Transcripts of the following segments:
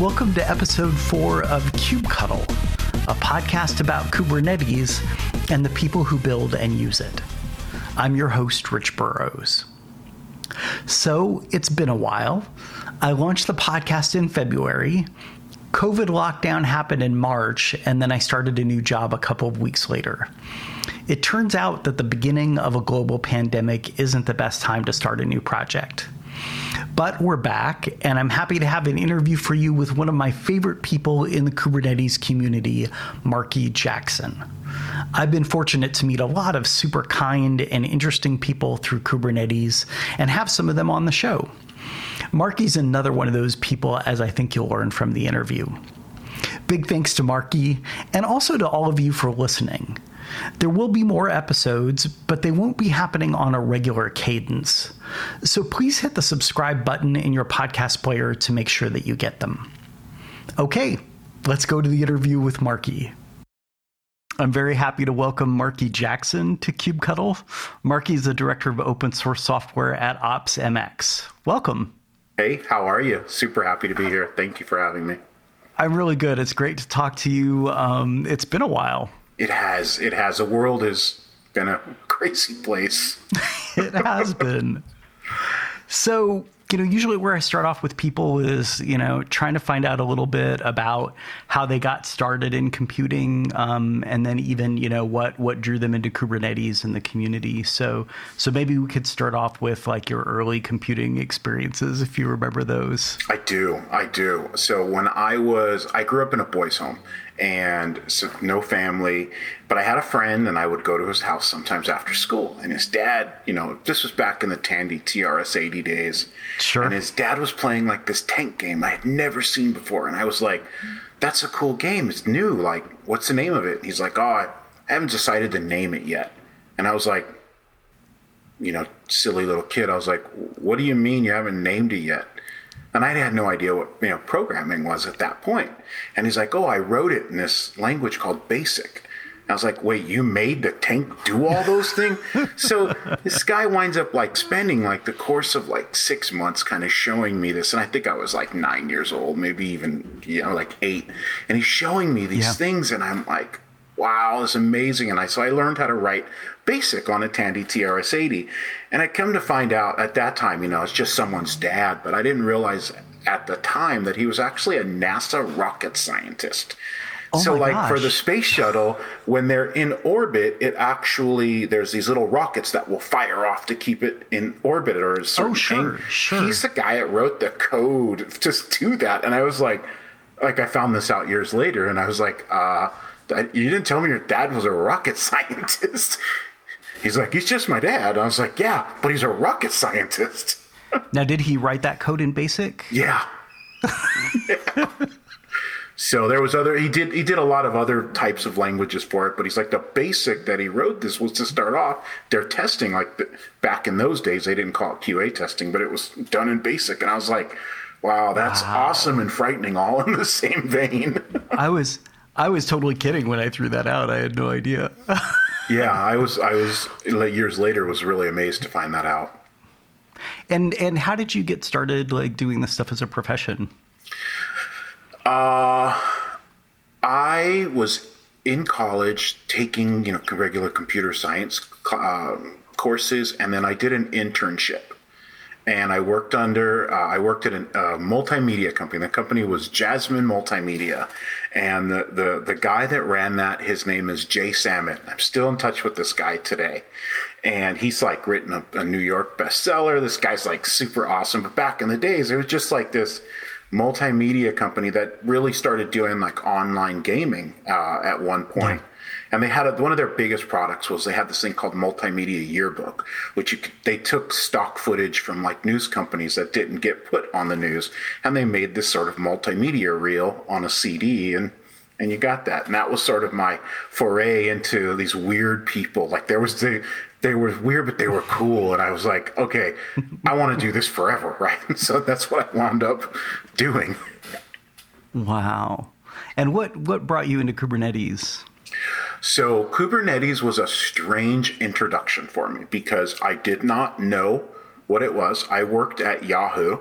Welcome to episode four of KubeCuddle, a podcast about Kubernetes and the people who build and use it. I'm your host, Rich Burrows. So, it's been a while. I launched the podcast in February. COVID lockdown happened in March, and then I started a new job a couple of weeks later. It turns out that the beginning of a global pandemic isn't the best time to start a new project. But we're back, and I'm happy to have an interview for you with one of my favorite people in the Kubernetes community, Marky Jackson. I've been fortunate to meet a lot of super kind and interesting people through Kubernetes and have some of them on the show. Marky's another one of those people, as I think you'll learn from the interview. Big thanks to Marky and also to all of you for listening. There will be more episodes, but they won't be happening on a regular cadence. So please hit the subscribe button in your podcast player to make sure that you get them. Okay, let's go to the interview with Marky. I'm very happy to welcome Marky Jackson to KubeCuddle. Marky is the director of open source software at OpsMX. Welcome. Hey, how are you? Super happy to be here. Thank you for having me. I'm really good. It's great to talk to you. Um, it's been a while it has it has the world has been a crazy place it has been so you know, usually where I start off with people is, you know, trying to find out a little bit about how they got started in computing, um, and then even, you know, what what drew them into Kubernetes and the community. So, so maybe we could start off with like your early computing experiences, if you remember those. I do, I do. So when I was, I grew up in a boys' home, and so no family. But I had a friend, and I would go to his house sometimes after school. And his dad, you know, this was back in the Tandy TRS 80 days. Sure. And his dad was playing like this tank game I had never seen before. And I was like, that's a cool game. It's new. Like, what's the name of it? And he's like, oh, I haven't decided to name it yet. And I was like, you know, silly little kid. I was like, what do you mean you haven't named it yet? And I had no idea what you know programming was at that point. And he's like, "Oh, I wrote it in this language called BASIC." And I was like, "Wait, you made the tank do all those things?" so this guy winds up like spending like the course of like six months, kind of showing me this. And I think I was like nine years old, maybe even you know like eight. And he's showing me these yeah. things, and I'm like, "Wow, it's amazing!" And I so I learned how to write basic on a Tandy TRS-80. And I come to find out at that time, you know, it's just someone's dad, but I didn't realize at the time that he was actually a NASA rocket scientist. Oh so like gosh. for the space shuttle when they're in orbit it actually there's these little rockets that will fire off to keep it in orbit or a certain oh, sure, thing. sure. he's the guy that wrote the code to do that and i was like like i found this out years later and i was like uh you didn't tell me your dad was a rocket scientist He's like, he's just my dad. I was like, yeah, but he's a rocket scientist. now, did he write that code in BASIC? Yeah. yeah. So there was other he did he did a lot of other types of languages for it, but he's like the basic that he wrote this was to start off their testing like the, back in those days they didn't call it QA testing, but it was done in basic and I was like, wow, that's wow. awesome and frightening all in the same vein. I was I was totally kidding when I threw that out. I had no idea. yeah, I was. I was years later was really amazed to find that out. And and how did you get started like doing this stuff as a profession? Uh, I was in college taking you know regular computer science uh, courses, and then I did an internship and I worked under uh, I worked at a uh, multimedia company. The company was Jasmine Multimedia, and the, the the guy that ran that, his name is Jay Salmon. I'm still in touch with this guy today, and he's like written a, a New York bestseller. This guy's like super awesome. But back in the days, it was just like this multimedia company that really started doing like online gaming uh, at one point. Yeah and they had a, one of their biggest products was they had this thing called multimedia yearbook which they took stock footage from like news companies that didn't get put on the news and they made this sort of multimedia reel on a cd and and you got that. And that was sort of my foray into these weird people. Like there was the they were weird but they were cool and i was like okay i want to do this forever right? So that's what i wound up doing. Wow. And what what brought you into kubernetes so Kubernetes was a strange introduction for me because I did not know what it was. I worked at Yahoo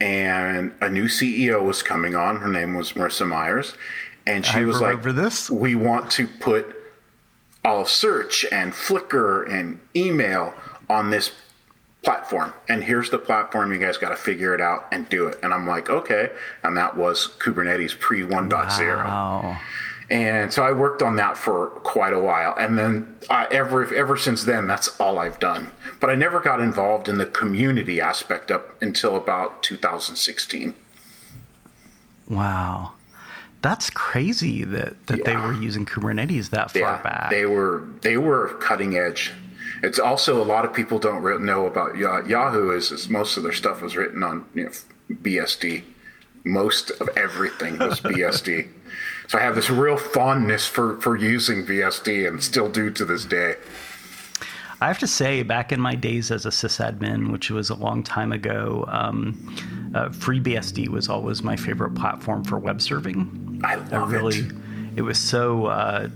and a new CEO was coming on. Her name was Marissa Myers, and she I was like, this. "We want to put all of search and Flickr and email on this platform, and here's the platform. You guys got to figure it out and do it." And I'm like, "Okay," and that was Kubernetes pre 1.0. Wow. And so I worked on that for quite a while, and then uh, ever ever since then, that's all I've done. But I never got involved in the community aspect up until about 2016. Wow. That's crazy that, that they were using Kubernetes that far Yeah, back. they were they were cutting edge. It's also a lot of people don't re- know about Yahoo is, is most of their stuff was written on you know, BSD. Most of everything was BSD. So I have this real fondness for for using BSD and still do to this day. I have to say, back in my days as a sysadmin, which was a long time ago, um, uh, FreeBSD was always my favorite platform for web serving. I I really, it. it was so uh,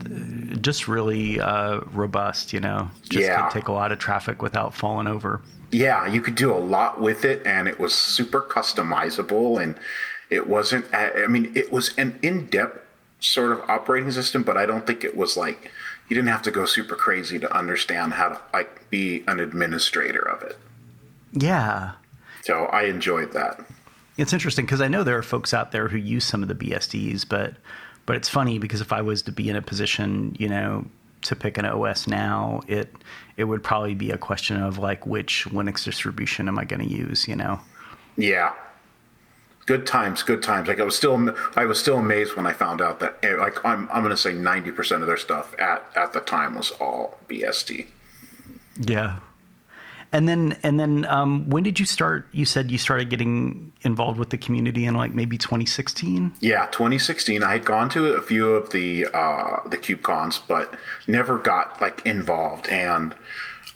just really uh, robust, you know, just Yeah. could take a lot of traffic without falling over. Yeah, you could do a lot with it, and it was super customizable. And it wasn't. I I mean, it was an in-depth sort of operating system, but I don't think it was like you didn't have to go super crazy to understand how to like be an administrator of it. Yeah. So I enjoyed that. It's interesting because I know there are folks out there who use some of the BSDs, but but it's funny because if I was to be in a position, you know, to pick an OS now, it it would probably be a question of like which Linux distribution am I going to use, you know? Yeah. Good times, good times. Like I was still, I was still amazed when I found out that, eh, like, I'm, I'm going to say 90% of their stuff at, at the time was all BSD. Yeah. And then and then um, when did you start? You said you started getting involved with the community in like maybe 2016. Yeah, 2016. I had gone to a few of the uh, the KubeCons, but never got like involved. And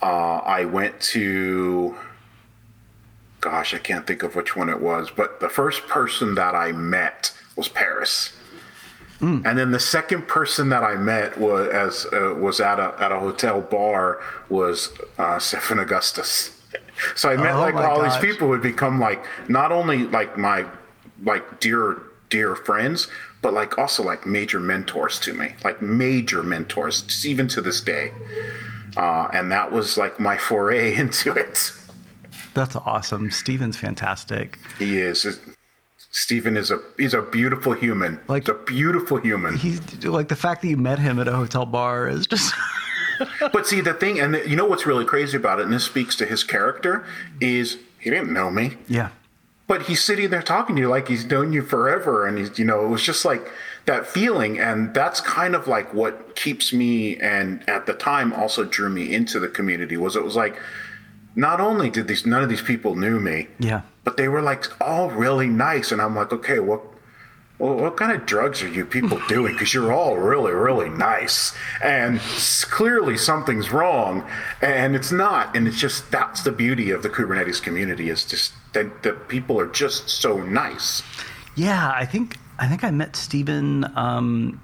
uh, I went to, gosh, I can't think of which one it was, but the first person that I met was Paris. And then the second person that I met was as uh, was at a at a hotel bar was uh, Stephen Augustus. So I met Oh like all gosh. these people who would become like not only like my like dear dear friends, but like also like major mentors to me, like major mentors, even to this day. Uh, and that was like my foray into it. That's awesome. Stephen's fantastic. He is. Stephen is a he's a beautiful human. Like- Like a beautiful human. He's like the fact that you met him at a hotel bar is just But see, the thing, and you know what's really crazy about it, and this speaks to his character, is he didn't know me, yeah. but he's sitting there talking to you like he's known you forever, and he's, you know, it was just like that feeling, and that's kind of like what keeps me, and at the time also drew me into the community was it was like, not only did these none of these people knew me, Yeah. but they were like all really nice, and I'm like, okay, what? Well, what kind of drugs are you people doing? Because you're all really, really nice, and clearly something's wrong, and it's not. And it's just that's the beauty of the Kubernetes community is just that the people are just so nice. Yeah, I think I think I met Stephen Um,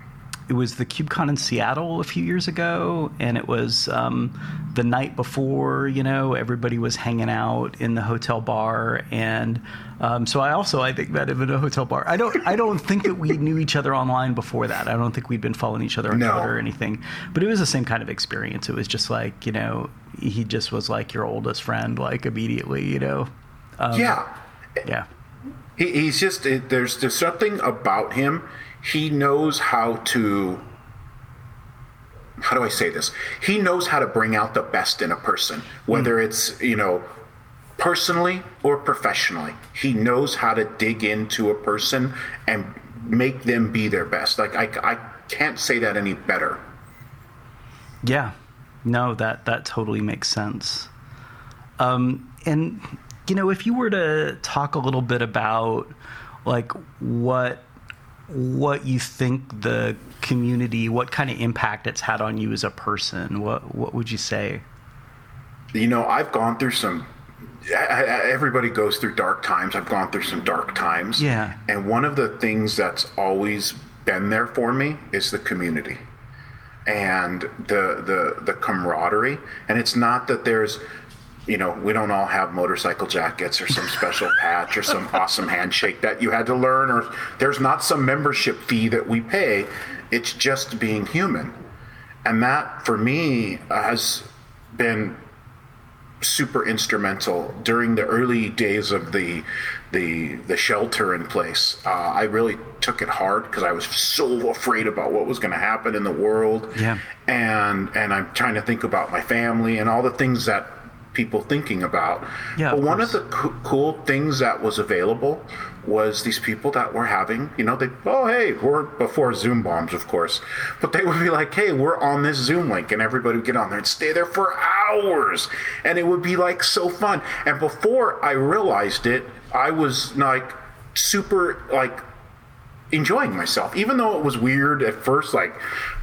it was the KubeCon in Seattle a few years ago, and it was um, the night before. You know, everybody was hanging out in the hotel bar, and um, so I also I think met him in a hotel bar. I don't I don't think that we knew each other online before that. I don't think we'd been following each other on No. Twitter or anything. But it was the same kind of experience. It was just like you know he just was like your oldest friend, like immediately. You know, yeah, yeah. he, he's just there's there's something about him. He knows how to. How do I say this? He knows how to bring out the best in a person, whether it's you know personally or professionally. He knows how to dig into a person and make them be their best. Like I, I can't say that any better. Yeah, no, that that totally makes sense. Um, and you know, if you were to talk a little bit about like what what you think the community, what kind of impact it's had on you as a person, what what would you say? You know, I've gone through some. I, I, everybody goes through dark times. I've gone through some dark times. Yeah. And one of the things that's always been there for me is the community and the the the camaraderie. And it's not that there's you know, we don't all have motorcycle jackets or some special patch or some awesome handshake that you had to learn, or there's not some membership fee that we pay. It's just being human. And that, for me, has been super instrumental during the early days of the the the shelter in place. Uh, I really took it hard because I was so afraid about what was going to happen in the world. Yeah. And and I'm trying to think about my family and all the things that people thinking about. Yeah, but one course. of the co- cool things that was available was these people that were having, you know, they, oh, hey, we're before Zoom bombs, of course, but they would be like, hey, we're on this Zoom link, and everybody would get on there and stay there for hours, and it would be like so fun. And before I realized it, I was like super like enjoying myself even though it was weird at first like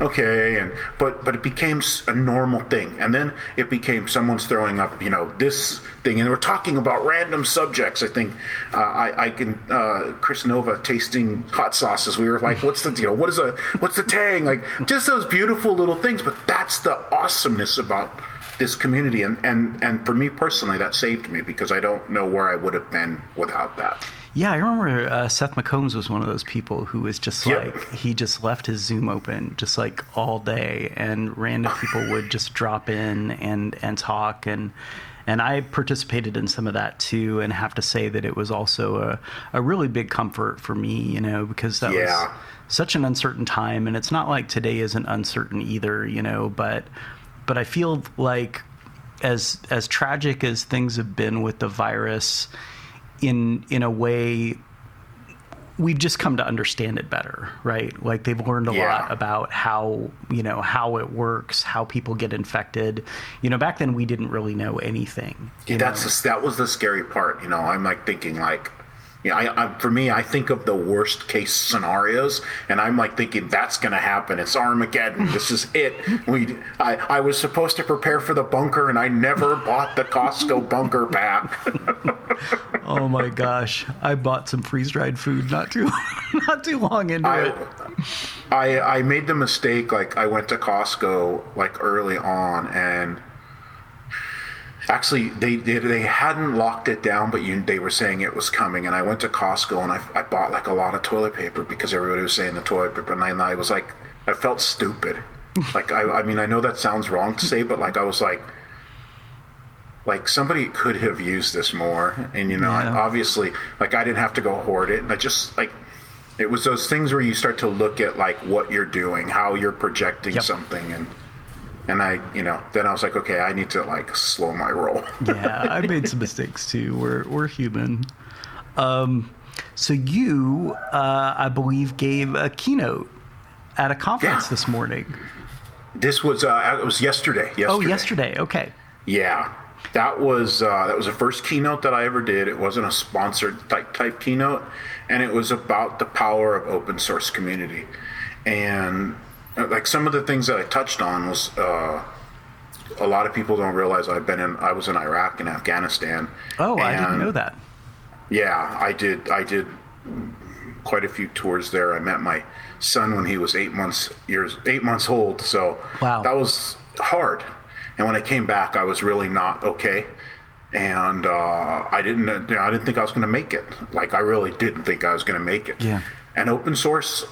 okay and but but it became a normal thing. And then it became someone's throwing up you know this thing and we're talking about random subjects i think uh, i i can uh Kris Nova tasting hot sauces. We were like what's the deal? What is a what's the tang? Like just those beautiful little things but that's the awesomeness about this community. And and and for me personally that saved me because i don't know where i would have been without that Yeah, I remember uh, Seth McCombs was one of those people who was just Yep. like he just left his Zoom open just like all day, and random people would just drop in and and talk and. And I participated in some of that too, and have to say that it was also a, a really big comfort for me, you know, because that Yeah. was such an uncertain time. And it's not like today isn't uncertain either, you know, but but I feel like as as tragic as things have been with the virus, in in a way we've just come to understand it better right like they've learned a Yeah. lot about how you know how it works how people get infected you know back then we didn't really know anything you that's the, that was the scary part. You know, I'm like thinking like, I, I for me, I think of the worst case scenarios, and I'm like thinking that's going to happen. It's Armageddon. this is it. We, I, I was supposed to prepare for the bunker, and I never bought the Costco bunker pack. oh my gosh i bought some freeze-dried food not too not too long into I, it I I made the mistake like I went to Costco like early on and actually they they, they hadn't locked it down but you they were saying it was coming and I went to Costco and I, I bought like a lot of toilet paper because everybody was saying the toilet paper and I, and I was like I felt stupid like I I mean I know that sounds wrong to say but like I was like like somebody could have used this more and you know Yeah. obviously like i didn't have to go hoard it and i just like it was those things where you start to look at like what you're doing how you're projecting Yep. something and and i you know then i was like okay i need to like slow my roll yeah, I made some mistakes too. We're we're human. Um, so you, uh, I believe, gave a keynote at a conference Yeah. this morning. this was uh it was yesterday yesterday Oh, yesterday. Okay. Yeah, that was uh, that was the first keynote that I ever did. It wasn't a sponsored type type keynote, and it was about the power of open source community, and like some of the things that I touched on was. Uh, a lot of people don't realize I've been in. I was in Iraq and Afghanistan. Oh, I didn't know that. yeah, I did. I did quite a few tours there. I met my son when he was eight months years eight months old. So Wow. that was hard. And when I came back, I was really not okay. And uh, I didn't. you know, I didn't think I was going to make it. Like I really didn't think I was going to make it. Yeah. And open source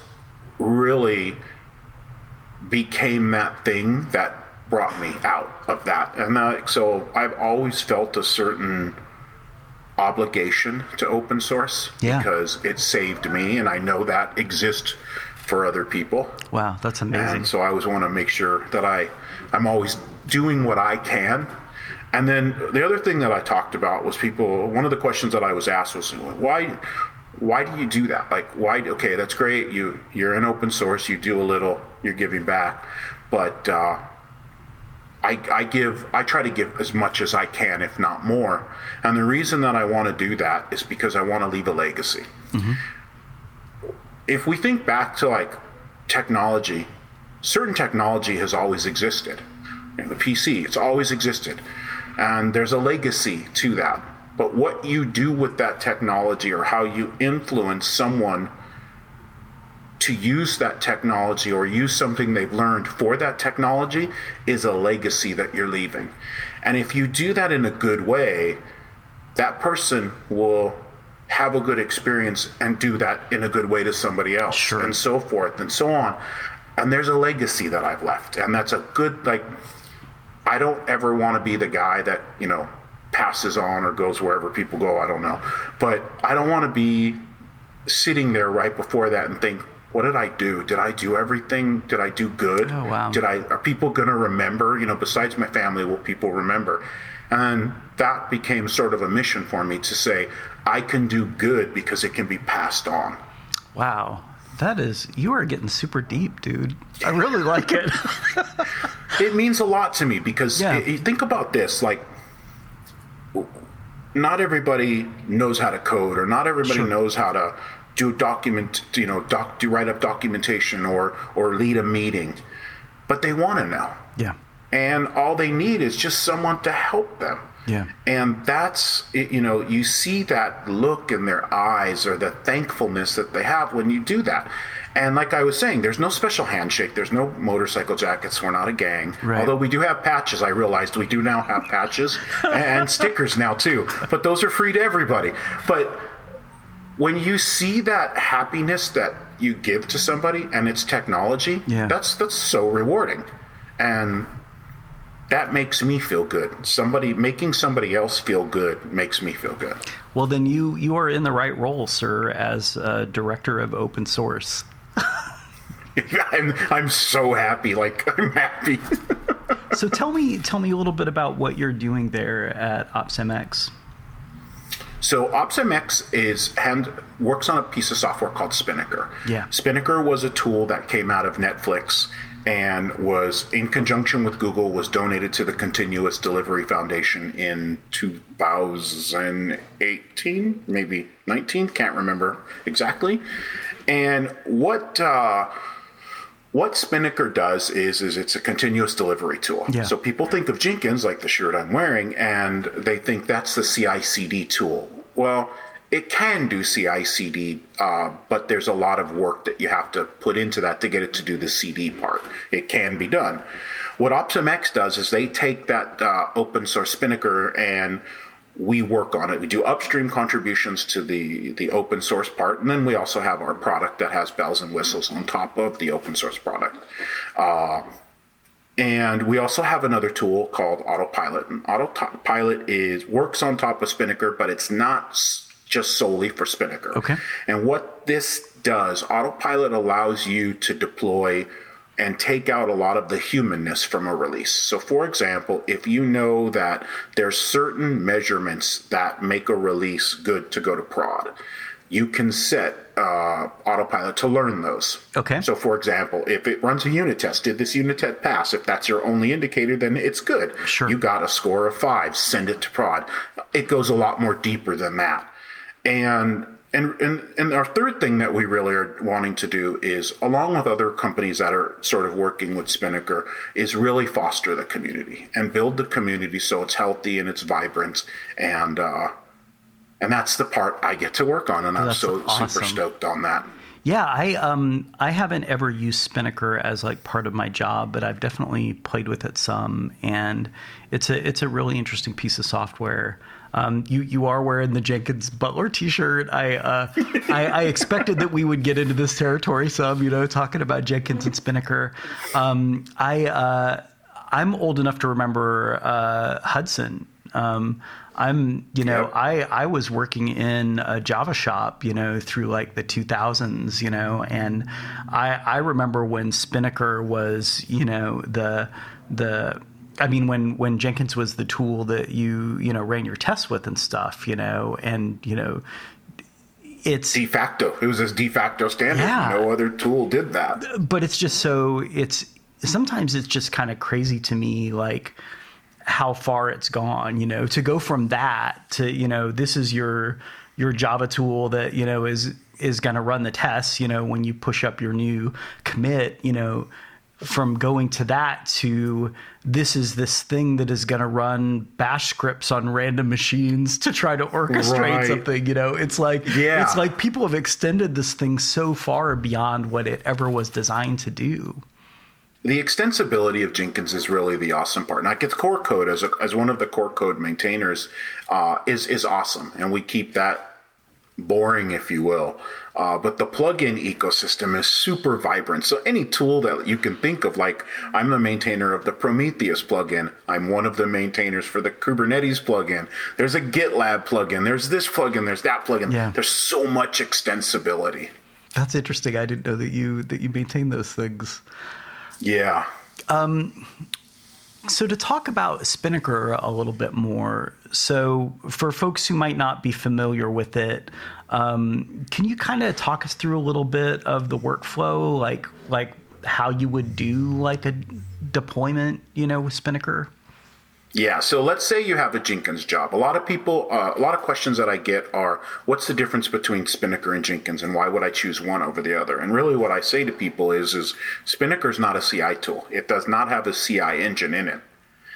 really became that thing that brought me out of that. And uh, so I've always felt a certain obligation to open source Yeah. because it saved me and I know that exists for other people. Wow, that's amazing. And so I always want to make sure that I I'm always doing what I can. And then the other thing that I talked about was people one of the questions that I was asked was why why do you do that? Like why okay, that's great. You you're in open source, you do a little, you're giving back. But uh I, I give I try to give as much as I can, if not more. And the reason that I want to do that is because I want to leave a legacy. If we think back to like technology, certain technology has always existed. You know, the PC, it's always existed. And there's a legacy to that. But what you do with that technology or how you influence someone to use that technology or use something they've learned for that technology is a legacy that you're leaving. And if you do that in a good way, that person will have a good experience and do that in a good way to somebody else Sure. and so forth and so on. And there's a legacy that I've left. And that's a good, like, I don't ever want to be the guy that, you know, passes on or goes wherever people go. I don't know. But I don't want to be sitting there right before that and think, what did I do? Did I do everything? Did I do good? Oh, wow. Did I are people going to remember, you know, besides my family, will people remember? And that became sort of a mission for me to say, I can do good because it can be passed on. Wow. That is, you are getting super deep, dude. I really like it. it means a lot to me because Yeah. i- i- think about this like not everybody knows how to code or not everybody Sure. knows how to do document you know doc do write up documentation or or lead a meeting. But they want to know. Yeah. and all they need is just someone to help them. Yeah. and that's you know you see that look in their eyes or the thankfulness that they have when you do that. And like i was saying there's no special handshake. There's no motorcycle jackets. We're not a gang. Right. although we do have patches. I realized we do now have patches and stickers now too. But those are free to everybody. But when you see that happiness that you give to somebody and it's technology Yeah. that's that's so rewarding and that makes me feel good somebody making somebody else feel good makes me feel good Well, then you you are in the right role, sir, as uh, director of open source. I'm, I'm so happy like i'm happy So tell me tell me a little bit about what you're doing there at OpsMX. So OpsMX is hand works on a piece of software called Spinnaker. Yeah. Spinnaker was a tool that came out of Netflix and was in conjunction with Google was donated to the Continuous Delivery Foundation in 2018, maybe 19, can't remember exactly. And what uh, what Spinnaker does is is it's a continuous delivery tool. Yeah. So people think of Jenkins like the shirt I'm wearing, and they think that's the CI/CD tool. Well, it can do CI/CD, uh, but there's a lot of work that you have to put into that to get it to do the CD part. It can be done. What OpsMX does is they take that uh, open source Spinnaker and we work on it. We do upstream contributions to the the open source part, and then we also have our product that has bells and whistles on top of the open source product. Uh, and we also have another tool called Autopilot. And Autopilot is works on top of Spinnaker, but it's not s- just solely for Spinnaker. Okay. And what this does, Autopilot allows you to deploy and take out a lot of the humanness from a release. So, for example, if you know that there's certain measurements that make a release good to go to prod, you can set uh, Autopilot to learn those. Okay. So, for example, if it runs a unit test, did this unit test pass? If that's your only indicator, then it's good. Sure. You got a score of five, send it to prod. It goes a lot more deeper than that. And and, and and our third thing that we really are wanting to do is, along with other companies that are sort of working with Spinnaker, is really foster the community and build the community so it's healthy and it's vibrant and uh, and that's the part I get to work on, and I'm That's so awesome. super stoked on that. Yeah, I um I haven't ever used Spinnaker as like part of my job, but I've definitely played with it some, and it's a it's a really interesting piece of software. Um, you you are wearing the Jenkins Butler T-shirt. I, uh, I I expected that we would get into this territory some, you know, talking about Jenkins and Spinnaker. Um, I uh, I'm old enough to remember uh, Hudson. Um, I'm, you know, Yep. I I was working in a Java shop, you know, through like the 2000s, you know, and I I remember when Spinnaker was, you know, the the I mean when when Jenkins was the tool that you you know ran your tests with and stuff, you know, and you know, it's De facto, it was this de facto standard. Yeah. No other tool did that. but it's just so it's sometimes it's just kind of crazy to me like how far it's gone you know to go from that to you know this is your your java tool that you know is is going to run the tests you know when you push up your new commit you know from going to that to this is this thing that is going to run bash scripts on random machines to try to orchestrate Right. something you know it's like Yeah. it's like people have extended this thing so far beyond what it ever was designed to do The extensibility of Jenkins is really the awesome part. Like get core code, as, a, as one of the core code maintainers, uh, is is awesome, and we keep that boring, if you will. Uh, but the plugin ecosystem is super vibrant. So any tool that you can think of, like I'm the maintainer of the Prometheus plugin, I'm one of the maintainers for the Kubernetes plugin. There's a GitLab plugin. There's this plugin. There's that plugin. Yeah. There's so much extensibility. that's interesting i didn't know that you that you maintain those things Yeah. So to talk about Spinnaker a little bit more, so for folks who might not be familiar with it, um, can you kind of talk us through a little bit of the workflow, like like how you would do like a deployment, you know, with Spinnaker? Yeah, so let's say you have a Jenkins job. A lot of people, uh, a lot of questions that I get are, what's the difference between Spinnaker and Jenkins, and why would I choose one over the other? And really, what I say to people is, is Spinnaker is not a CI tool. It does not have a CI engine in it.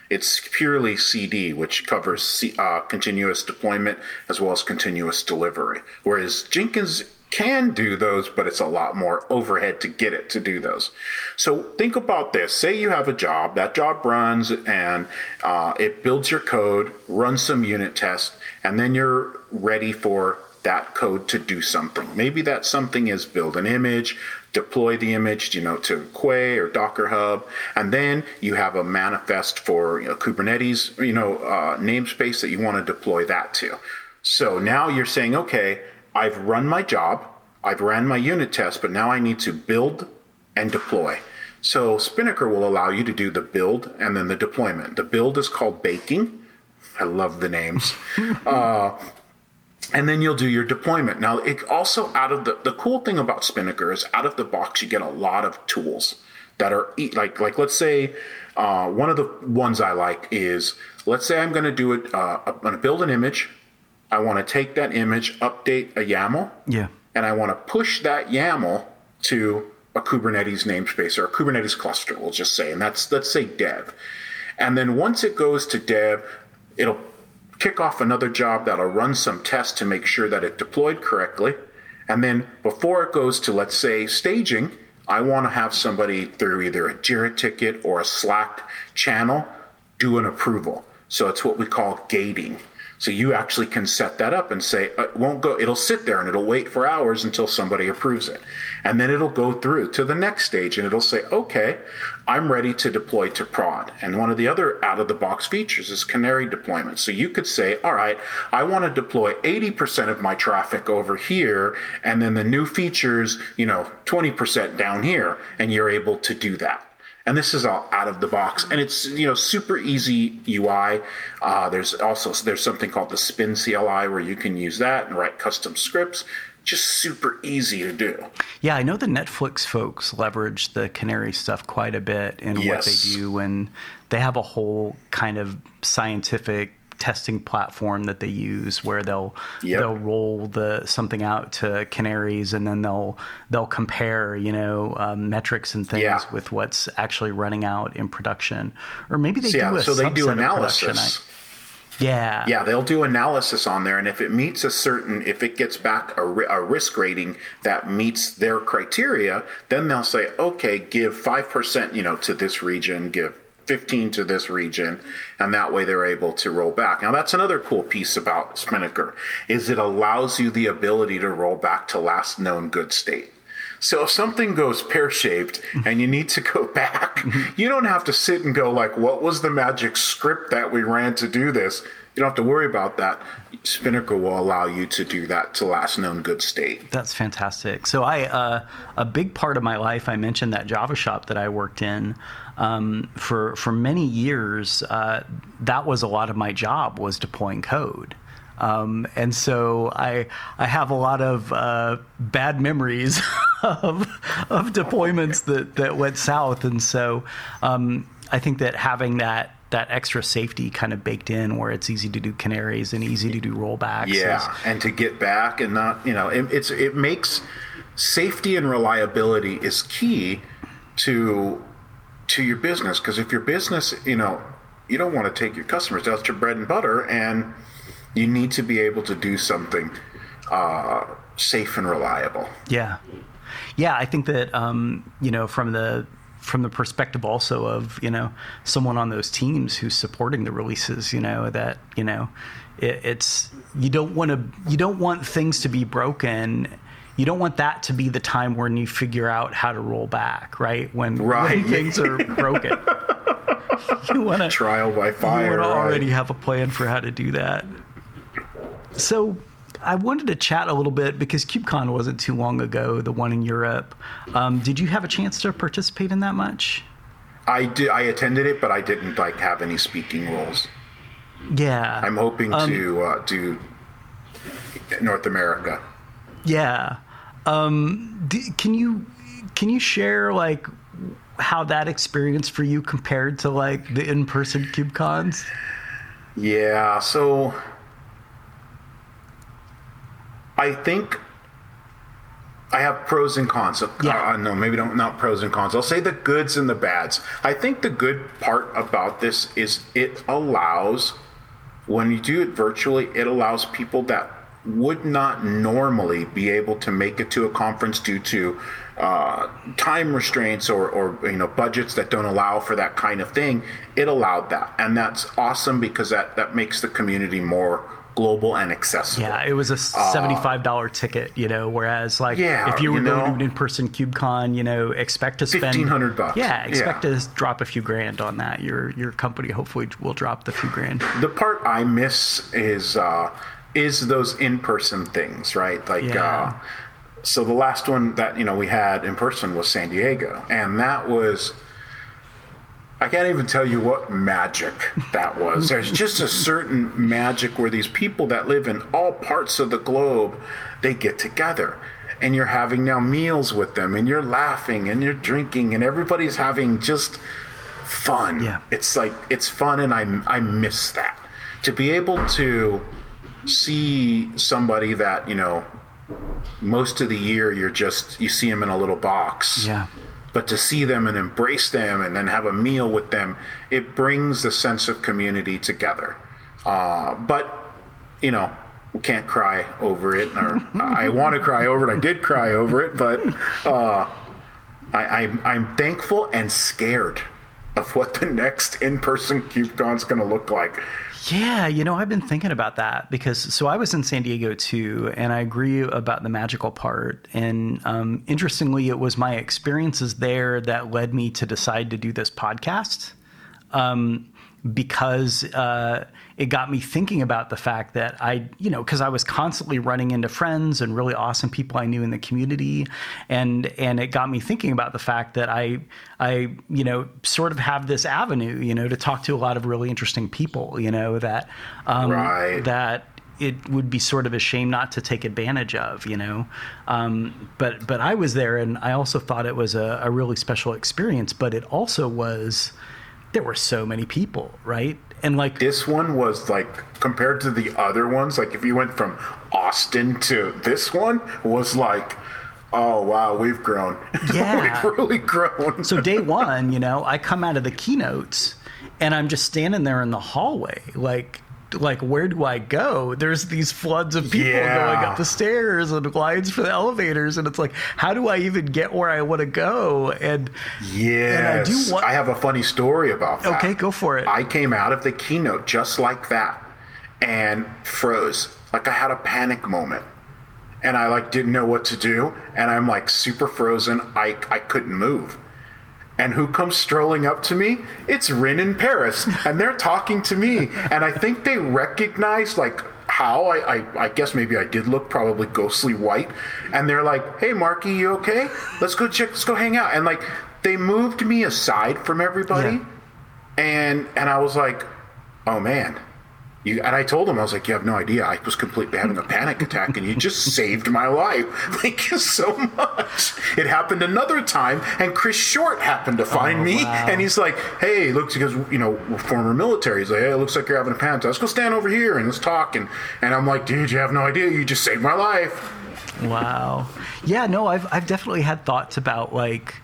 It's purely CD, which covers C, uh, continuous deployment as well as continuous delivery. Whereas Jenkins can do those, but it's a lot more overhead to get it to do those. So think about this. Say you have a job, that job runs and uh, it builds your code, runs some unit tests, and then you're ready for that code to do something. Maybe that something is build an image, deploy the image, you know, to Quay or Docker Hub, and then you have a manifest for you know, Kubernetes, you know, uh, namespace that you want to deploy that to. So now you're saying, okay, I've run my job, I've ran my unit test, but now I need to build and deploy. So Spinnaker will allow you to do the build and then the deployment. The build is called baking. I love the names. uh, and then you'll do your deployment. Now, it also out of the the cool thing about Spinnaker is out of the box you get a lot of tools that are like like let's say uh, one of the ones I like is let's say I'm going to do it. Uh, I'm going to build an image. I want to take that image, update a YAML, Yeah. and I want to push that YAML to a Kubernetes namespace or a Kubernetes cluster, we'll just say, and that's let's say dev. And then once it goes to dev, it'll kick off another job that'll run some tests to make sure that it deployed correctly. And then before it goes to let's say staging, I want to have somebody through either a Jira ticket or a Slack channel do an approval. So it's what we call gating. So you actually can set that up and say uh, it won't go. It'll sit there and it'll wait for hours until somebody approves it, and then it'll go through to the next stage and it'll say, "Okay, I'm ready to deploy to prod." And one of the other out-of-the-box features is canary deployment. So you could say, "All right, I want to deploy 80% of my traffic over here, and then the new features, you know, 20% down here," and you're able to do that and this is all out of the box. And it's you know super easy ui uh, there's also there's something called the spin cli where you can use that and write custom scripts. Just super easy to do. Yeah, I know the Netflix folks leverage the Canary stuff quite a bit in what they do, and they have a whole kind of scientific testing platform that they use where they'll Yep. they'll roll the something out to canaries and then they'll they'll compare you know um, metrics and things Yeah. with what's actually running out in production or maybe they so, do yeah a so they do subset of production. analysis yeah yeah they'll do analysis on there and if it meets a certain if it gets back a, a risk rating that meets their criteria then they'll say okay give 5% you know to this region give 15 to this region and that way they're able to roll back now that's another cool piece about spinnaker is it allows you the ability to roll back to last known good state so if something goes pear-shaped and you need to go back, you don't have to sit and go like, "What was the magic script that we ran to do this?" You don't have to worry about that. Spinnaker will allow you to do that to last known good state. That's fantastic. So I, uh, a big part of my life, I mentioned that Java shop that I worked in um, for for many years. Uh, that was a lot of my job was deploying code. Um, and so I I have a lot of uh, bad memories of of deployments that, that went south, and so um, I think that having that that extra safety kind of baked in, where it's easy to do canaries and easy to do rollbacks. is- Yeah, and to get back and not, you know, it, it's it makes safety and reliability is key to to your business because if your business, you know, you don't want to take your customers. That's your bread and butter, and you need to be able to do something uh, safe and reliable. Yeah, yeah. I think that um, you know from the from the perspective also of you know someone on those teams who's supporting the releases, you know that you know it, it's you don't want to you don't want things to be broken you don't want that to be the time when you figure out how to roll back, right? When, right. when things are broken. you want to trial by fire. You right. already have a plan for how to do that. So I wanted to chat a little bit because KubeCon wasn't too long ago, the one in Europe. Um, did you have a chance to participate in that much? I did. I attended it, but I didn't like have any speaking roles. Yeah, I'm hoping um, to uh, do North America. Yeah, um, can you can you share like how that experience for you compared to like the in-person KubeCons? Yeah, so I think I have pros and cons. Yeah. Uh, no, maybe don't not pros and cons. I'll say the goods and the bads. I think the good part about this is it allows when you do it virtually, it allows people that would not normally be able to make it to a conference due to uh, time restraints or, or you know budgets that don't allow for that kind of thing. It allowed that, and that's awesome because that that makes the community more global and accessible. Yeah, it was a seventy-five dollar uh, ticket, you know. Whereas, like, yeah, if you were you going know, to an in-person KubeCon, you know, expect to spend fifteen hundred bucks. Yeah, expect yeah. to drop a few grand on that. Your your company hopefully will drop the few grand. The part I miss is uh, is those in-person things, right? Like, yeah. uh, so the last one that you know we had in person was San Diego, and that was. I can't even tell you what magic that was. There's just a certain magic where these people that live in all parts of the globe, they get together and you're having now meals with them and you're laughing and you're drinking and everybody's having just fun. Yeah. It's like it's fun and I I miss that. To be able to see somebody that you know most of the year you're just you see them in a little box. Yeah. But to see them and embrace them and then have a meal with them it brings the sense of community together. Uh, but you know we can't cry over it or i want to cry over it i did cry over it but uh, I, I'm, I'm thankful and scared of what the next in-person KubeCon is going to look like yeah, you know, I've been thinking about that because so I was in San Diego too, and I agree about the magical part. And um, interestingly, it was my experiences there that led me to decide to do this podcast. Um, because uh, it got me thinking about the fact that I, you know, because I was constantly running into friends and really awesome people I knew in the community, and and it got me thinking about the fact that I, I, you know, sort of have this avenue, you know, to talk to a lot of really interesting people, you know, that um, right. that it would be sort of a shame not to take advantage of, you know. Um, but but I was there, and I also thought it was a, a really special experience. But it also was there were so many people, right? And like this one was like compared to the other ones, like if you went from Austin to this one was like Oh wow, we've grown. Yeah, we've really grown. so day one, you know, I come out of the keynotes, and I'm just standing there in the hallway, like like where do I go? There's these floods of people yeah. going up the stairs and lines for the elevators, and it's like, how do I even get where I want to go? And yeah, I do want. I have a funny story about that. Okay, go for it. I came out of the keynote just like that, and froze. Like I had a panic moment, and I like didn't know what to do, and I'm like super frozen. I I couldn't move. And who comes strolling up to me? It's Rin and Paris, and they're talking to me. And I think they recognize like how I, I, I guess maybe I did look probably ghostly white. And they're like, "Hey, Marky, you okay? Let's go check. Let's go hang out." And like they moved me aside from everybody, yeah. and and I was like, "Oh man." You, and I told him, I was like, you have no idea. I was completely having a panic attack, and you just saved my life. Thank you so much. It happened another time, and Chris Short happened to find oh, me, wow. and he's like, hey, looks because you know former military. He's like, hey, it looks like you're having a panic attack. Let's go stand over here and let's talk. And and I'm like, dude, you have no idea. You just saved my life. Wow. Yeah. No, I've I've definitely had thoughts about like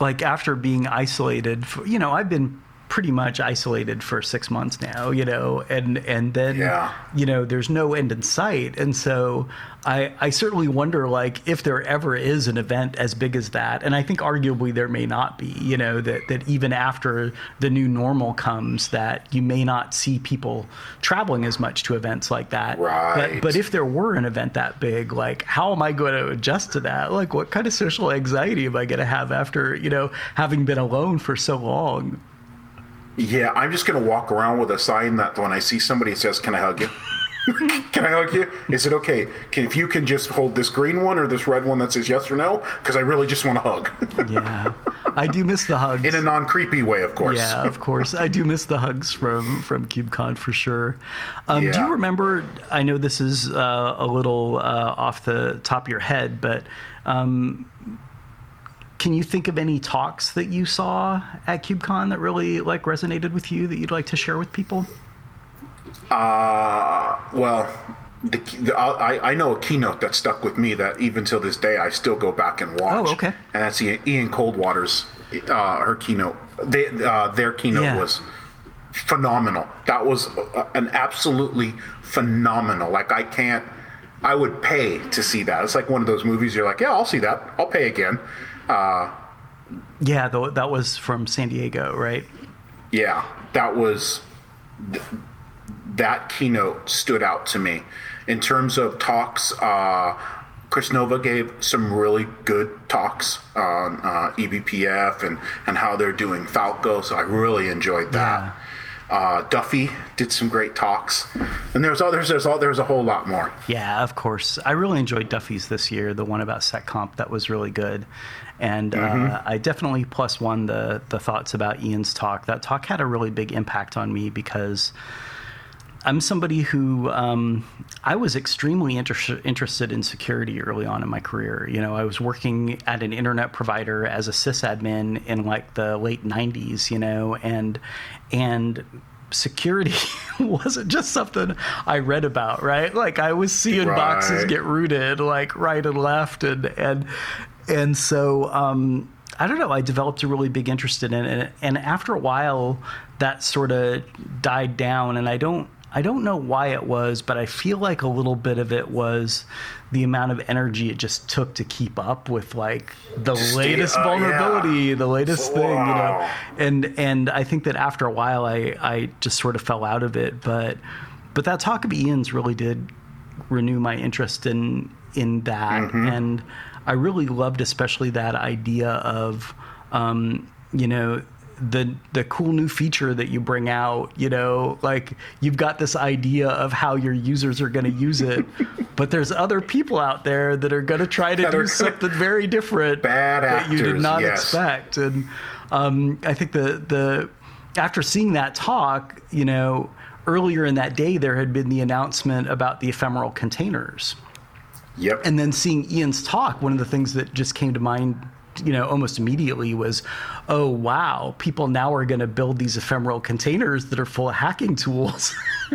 like after being isolated, for, you know, I've been pretty much isolated for six months now, you know, and and then Yeah. you know there's no end in sight, and so I I certainly wonder like if there ever is an event as big as that, and I think arguably there may not be, you know, that that even after the new normal comes, that you may not see people traveling as much to events like that. Right. But but if there were an event that big, like how am I going to adjust to that? Like what kind of social anxiety am I going to have after you know having been alone for so long? Yeah, I'm just gonna walk around with a sign that when I see somebody it says, "Can I hug you?" can I hug you? Is it okay? Can, if you can just hold this green one or this red one that says yes or no, because I really just want to hug. Yeah, I do miss the hugs. In a non creepy way, of course. Yeah, of course. I do miss the hugs from from KubeCon for sure. Um, Do you remember? I know this is uh, a little uh, off the top of your head, but um, can you think of any talks that you saw at KubeCon that really like resonated with you that you'd like to share with people? Uh, well, the, the, I, I know a keynote that stuck with me that even till this day I still go back and watch. Oh, okay. And that's Ian, Ian Coldwater's, uh, her keynote. They, uh, their keynote Yeah. was phenomenal. That was an absolutely phenomenal. Like I can't, I would pay to see that. It's like one of those movies. You're like, yeah, I'll see that. I'll pay again. Uh, Yeah, though that was from San Diego, right? yeah, that was th- that keynote stood out to me in terms of talks. Uh, Kris Nova gave some really good talks on uh, eBPF and and how they're doing Falco, so I really enjoyed that. Uh, Duffy did some great talks, and there's others. There's all there's a whole lot more. Yeah, of course. I really enjoyed Duffy's this year. The one about SecComp that was really good, and uh, I definitely plus one the the thoughts about Ian's talk. That talk had a really big impact on me because I'm somebody who um, I was extremely inter- interested in security early on in my career. You know, I was working at an internet provider as a sysadmin in like the late '90s. You know, and and security wasn't just something I read about, right? Like I was seeing boxes get rooted like right and left, and and and so. Um, I don't know. I developed a really big interest in it, and, and after a while, that sort of died down. And I don't, I don't know why it was, but I feel like a little bit of it was the amount of energy it just took to keep up with like the Stay- latest uh, vulnerability, yeah. the latest thing, you know. And and I think that after a while, I I just sort of fell out of it. But but that talk of Ian's really did renew my interest in in that Mm-hmm. and i really loved especially that idea of um, you know the the cool new feature that you bring out you know like you've got this idea of how your users are going to use it but there's other people out there that are going to try to That do something very different Bad that you did not yes. expect and um, i think the the after seeing that talk you know earlier in that day there had been the announcement about the ephemeral containers Yep. and then seeing Ian's talk, one of the things that just came to mind, you know, almost immediately was, oh wow, people now are going to build these ephemeral containers that are full of hacking tools.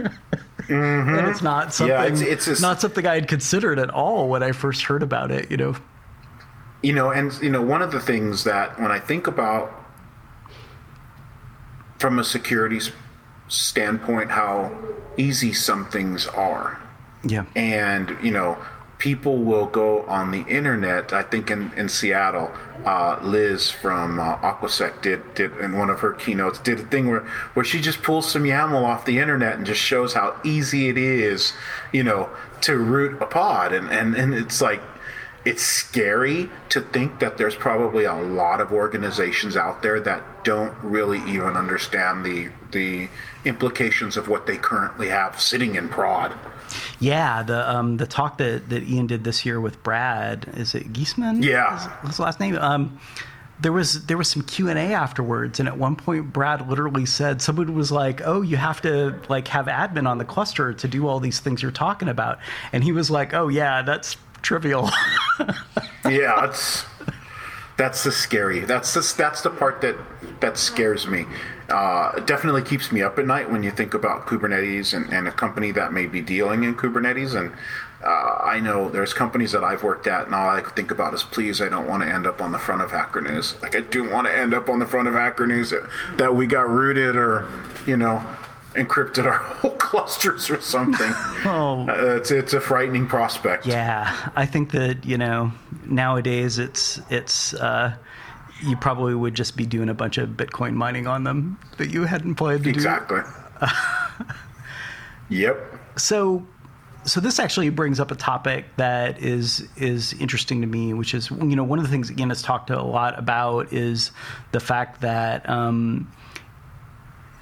And it's not something, Mm-hmm. Yeah, it's- it's not something I had considered at all when I first heard about it. You know, you know and you know one of the things that when i think about from a security standpoint how easy some things are yeah, and you know people will go on the internet. I think in, in seattle uh, liz from uh, aquasec did, did in one of her keynotes did a thing where, where she just pulls some yaml off the internet and just shows how easy it is you know to root a pod. And, and, and it's like it's scary to think that there's probably a lot of organizations out there that don't really even understand the the implications of what they currently have sitting in prod yeah. The um, the talk that, that Ian did this year with Brad is it Geesaman? Yeah. Is his last name. Um, there was there was some Q and A afterwards, and at one point, Brad literally said someone was like, "Oh, you have to like have admin on the cluster to do all these things you're talking about," and he was like, "Oh yeah, that's trivial." yeah, that's that's the scary. That's the that's the part that that scares me. Uh, it definitely keeps me up at night when you think about Kubernetes and, and a company that may be dealing in Kubernetes. And uh, I know there's companies that I've worked at, and all I think about is, please, I don't want to end up on the front of Hacker News. Like, I do want to end up on the front of Hacker News that, that we got rooted or, you know, encrypted our whole clusters or something. Oh. Uh, it's it's a frightening prospect. Yeah, I think that you know nowadays it's it's uh, you probably would just be doing a bunch of Bitcoin mining on them that you hadn't planned to Exactly. yep. So, so this actually brings up a topic that is is interesting to me, which is you know one of the things again is talked a lot about is the fact that. Um,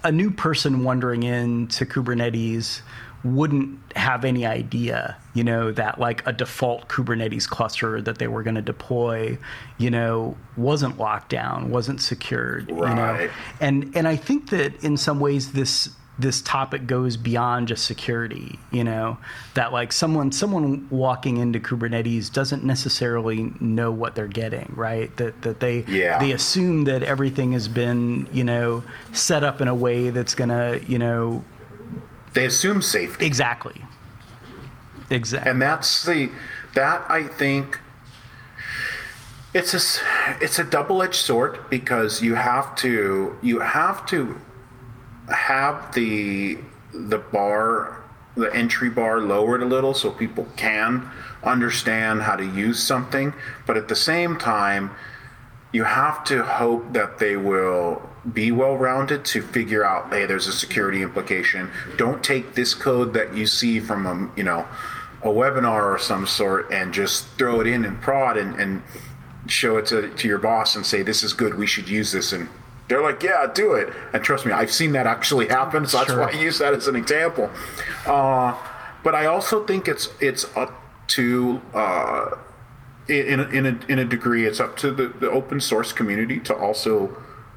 a new person wandering into Kubernetes wouldn't have any idea, you know, that like a default Kubernetes cluster that they were going to deploy, you know, wasn't locked down, wasn't secured, you know. And and I think that in some ways this this topic goes beyond just security, you know, that like someone someone walking into Kubernetes doesn't necessarily know what they're getting, right? That that they Yeah. they assume that everything has been, you know, set up in a way that's going to, you know, They assume safety. exactly. Exactly. and that's the that I think it's a it's a double edged sword because you have to you have to have the the bar the entry bar lowered a little so people can understand how to use something but at the same time you have to hope that they will be well rounded to figure out hey there's a security implication. Don't take this code that you see from a you know a webinar or some sort and just throw it in and prod and, and show it to, to your boss and say this is good. We should use this. And they're like yeah do it. And trust me i've seen that actually happen so that's Sure. why i use that as an example. Uh, but i also think it's it's up to uh, in a, in a, in a degree, it's up to the, the open source community to also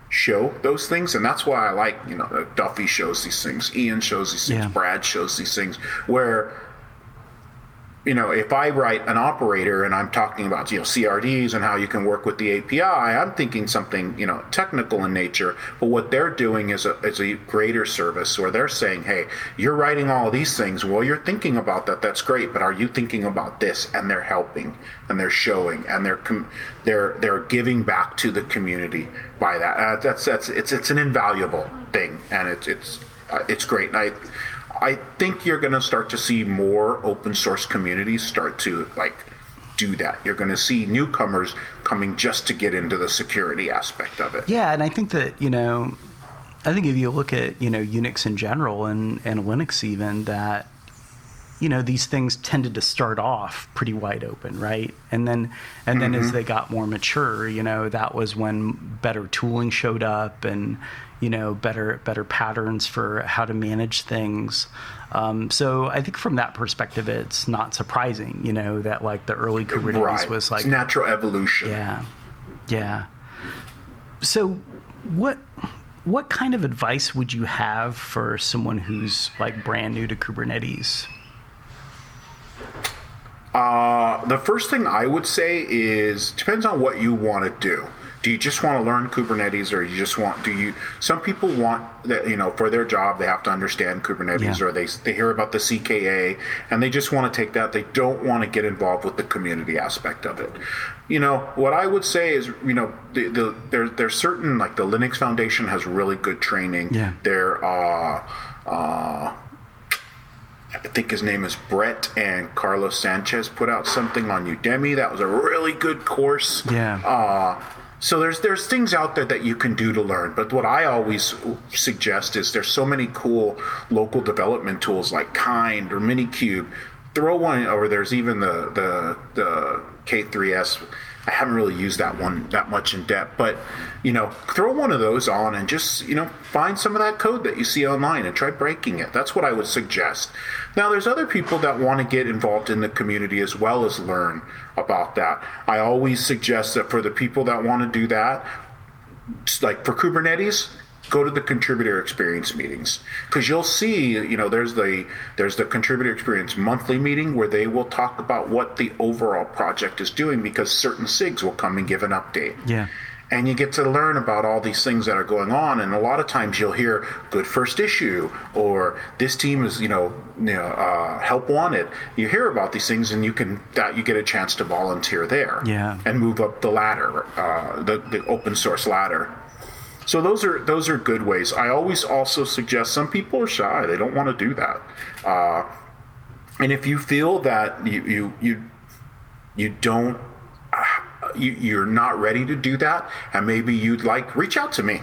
show those things, and that's why I like you know Duffy shows these things, Ian shows these things, Yeah. Brad shows these things, where you know if I write an operator and I'm talking about you know CRDs and how you can work with the API, I'm thinking something you know technical in nature, but what they're doing is a is a greater service where they're saying, hey, you're writing all these things, well you're thinking about that, that's great, but are you thinking about this? And they're helping and they're showing and they're com- they're they're giving back to the community by that. Uh, that's that's it's it's an invaluable thing, and it's it's uh, it's great. And I I think you're going to start to see more open source communities start to like do that. You're going to see newcomers coming just to get into the security aspect of it. Yeah, and I think that you know, I think if you look at you know Unix in general and and Linux even that you know these things tended to start off pretty wide open, right? And then and then as they got more mature, you know, that was when better tooling showed up and you know better better patterns for how to manage things. Um, so I think from that perspective, it's not surprising, you know, that like the early Kubernetes Right. was like it's natural evolution. yeah, yeah. So, what what kind of advice would you have for someone who's like brand new to Kubernetes? Uh, the first thing I would say is depends on what you want to do. Do you just want to learn Kubernetes, or you just want? Do you? Some people want that you know for their job they have to understand Kubernetes, Yeah. or they they hear about the CKA and they just want to take that. They don't want to get involved with the community aspect of it. You know what I would say is you know the, the there there's certain like the Linux Foundation has really good training. Yeah. There uh uh I think his name is Brett and Carlos Sanchez put out something on Udemy that was a really good course. Yeah. Uh, so there's there's things out there that you can do to learn, but what I always suggest is there's so many cool local development tools like Kind or Minikube. Throw one, or there's even the the the K3s. I haven't really used that one that much in depth, but you know, throw one of those on and just you know find some of that code that you see online and try breaking it. That's what I would suggest. Now, there's other people that want to get involved in the community as well as learn about that. I always suggest that for the people that want to do that, like for Kubernetes, go to the contributor experience meetings because you'll see you know there's the there's the contributor experience monthly meeting where they will talk about what the overall project is doing because certain sigs will come and give an update Yeah. And you get to learn about all these things that are going on. And a lot of times you'll hear good first issue or this team is, you know, you know uh, help wanted. You hear about these things and you can, that you get a chance to volunteer there yeah. and move up the ladder, uh, the, the open source ladder. So those are those are good ways. I always also suggest some people are shy; they don't want to do that. Uh, and if you feel that you you you you don't you, you're not ready to do that, and maybe you'd like reach out to me.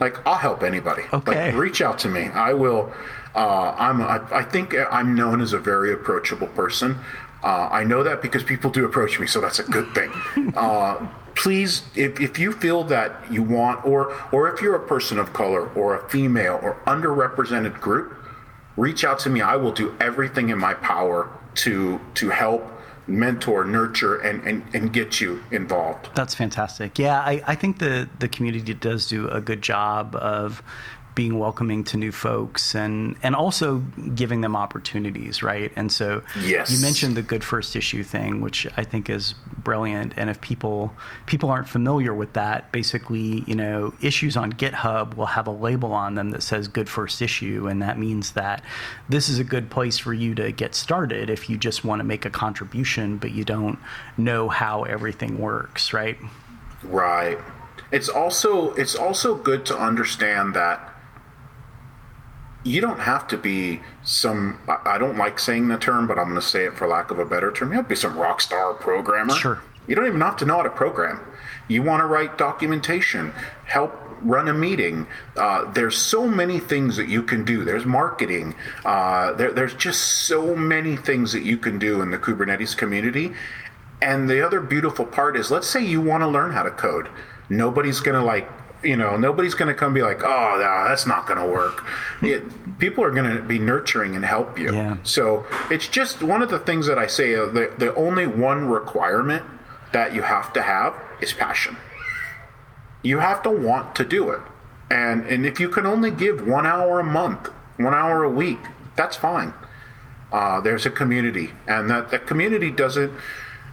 Like I'll help anybody. Okay. Like, reach out to me. I will. Uh, I'm. I, I think I'm known as a very approachable person. Uh, I know that because people do approach me, so that's a good thing. Uh, please, if, if you feel that you want, or or if you're a person of color, or a female, or underrepresented group, reach out to me. I will do everything in my power to to help mentor, nurture, and, and, and get you involved. That's fantastic. Yeah, I, I think the, the community does do a good job of being welcoming to new folks and and also giving them opportunities right? And so yes. you mentioned the good first issue thing which i think is brilliant. And if people people aren't familiar with that basically you know issues on github will have a label on them that says good first issue. And that means that this is a good place for you to get started if you just want to make a contribution but you don't know how everything works right? Right. It's also it's also good to understand that you don't have to be some i don't like saying the term but i'm going to say it for lack of a better term. You have to be some rock star programmer. Sure. You don't even have to know how to program. You want to write documentation help run a meeting. Uh, there's so many things that you can do. There's marketing. Uh, there, there's just so many things that you can do in the kubernetes community. And the other beautiful part is let's say you want to learn how to code. Nobody's going to like you know, nobody's going to come be like, oh, no, that's not going to work. It, people are going to be nurturing and help you. Yeah. So it's just one of the things that I say uh, the, the only one requirement that you have to have is passion. You have to want to do it. And, and if you can only give one hour a month, one hour a week, that's fine. Uh, there's a community, and that, that community doesn't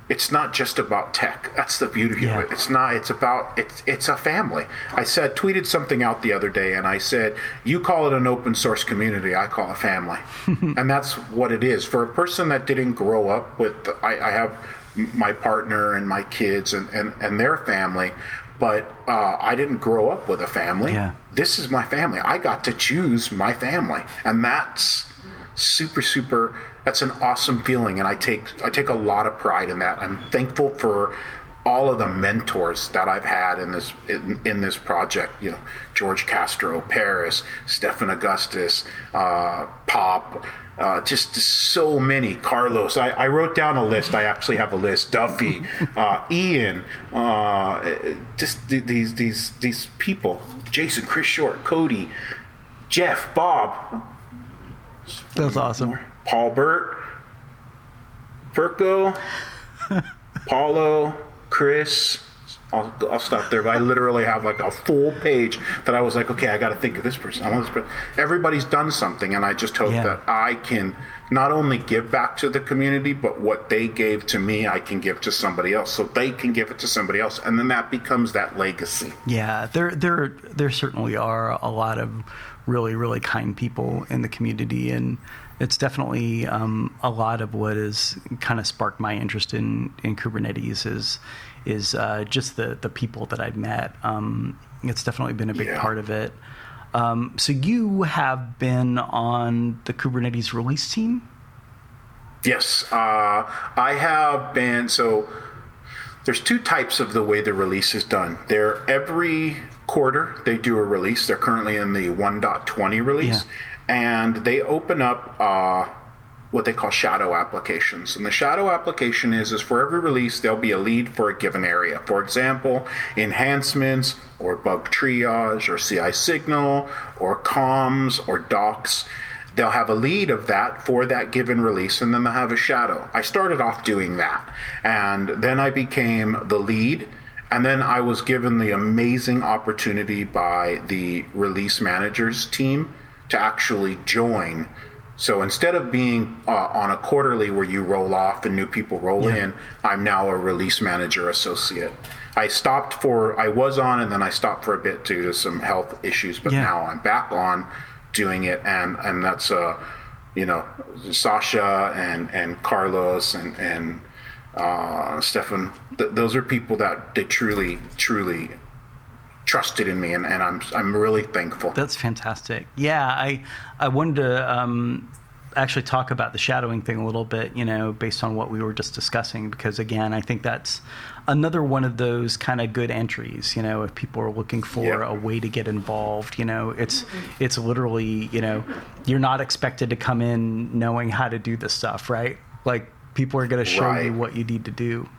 it's not just about tech. That's the beauty yeah. of it. It's not. It's about. It's it's a family. I said tweeted something out the other day, and I said, "You call it an open source community. I call it family," and that's what it is for a person that didn't grow up with. I, I have my partner and my kids and and, and their family. But uh, I didn't grow up with a family. Yeah. This is my family. I got to choose my family, and that's super super that's an awesome feeling and i take i take a lot of pride in that i'm thankful for all of the mentors that I've had in this in, in this project, you know, George Castro, Paris, Stephen Augustus, uh, Pop, uh, just, so many. Carlos, I, I, wrote down a list. I actually have a list. Duffy, uh, Ian, uh, just these these these people. Jason, Chris Short, Cody, Jeff, Bob. That's awesome. Paul Burt, Furco, Paulo, Chris. I'll, I'll stop there. But I literally have like a full page that I was like, okay, I got to think of this person. I want this person. Everybody's done something, and I just hope yeah. that I can not only give back to the community, but what they gave to me, I can give to somebody else, so they can give it to somebody else, and then that becomes that legacy. Yeah, there, there, there certainly are a lot of really, really kind people in the community, and it's definitely um, a lot of what has kind of sparked my interest in, in Kubernetes is is uh, just the the people that I've met. Um, it's definitely been a big yeah. part of it. Um, so you have been on the Kubernetes release team. Yes, uh, I have been. So there's two types of the way the release is done. They're every quarter they do a release. They're currently in the 1.20 release. Yeah and they open up uh, what they call shadow applications. And the shadow application is is for every release there'll be a lead for a given area. For example, enhancements or bug triage or CI signal or comms or docs. They'll have a lead of that for that given release, and then they'll have a shadow. I started off doing that, and then I became the lead. And then I was given the amazing opportunity by the release managers team to actually join So instead of being uh, on a quarterly where you roll off and new people roll Yeah. in, I'm now a release manager associate. I stopped for, I was on and then I stopped for a bit due to some health issues, but Yeah. now I'm back on doing it. And, and that's, uh, you know, Sasha and, and Carlos and, and uh, Stephen, th- those are people that they truly, truly trusted in me. And, and I'm, I'm really thankful. That's fantastic. Yeah, I I wanted to um, actually talk about the shadowing thing a little bit, you know, based on what we were just discussing, because again, I think that's another one of those kind of good entries. You know, if people are looking for Yeah. a way to get involved, you know, it's it's literally, you know, you're not expected to come in knowing how to do this stuff, right? Like people are going to show you what you need to do.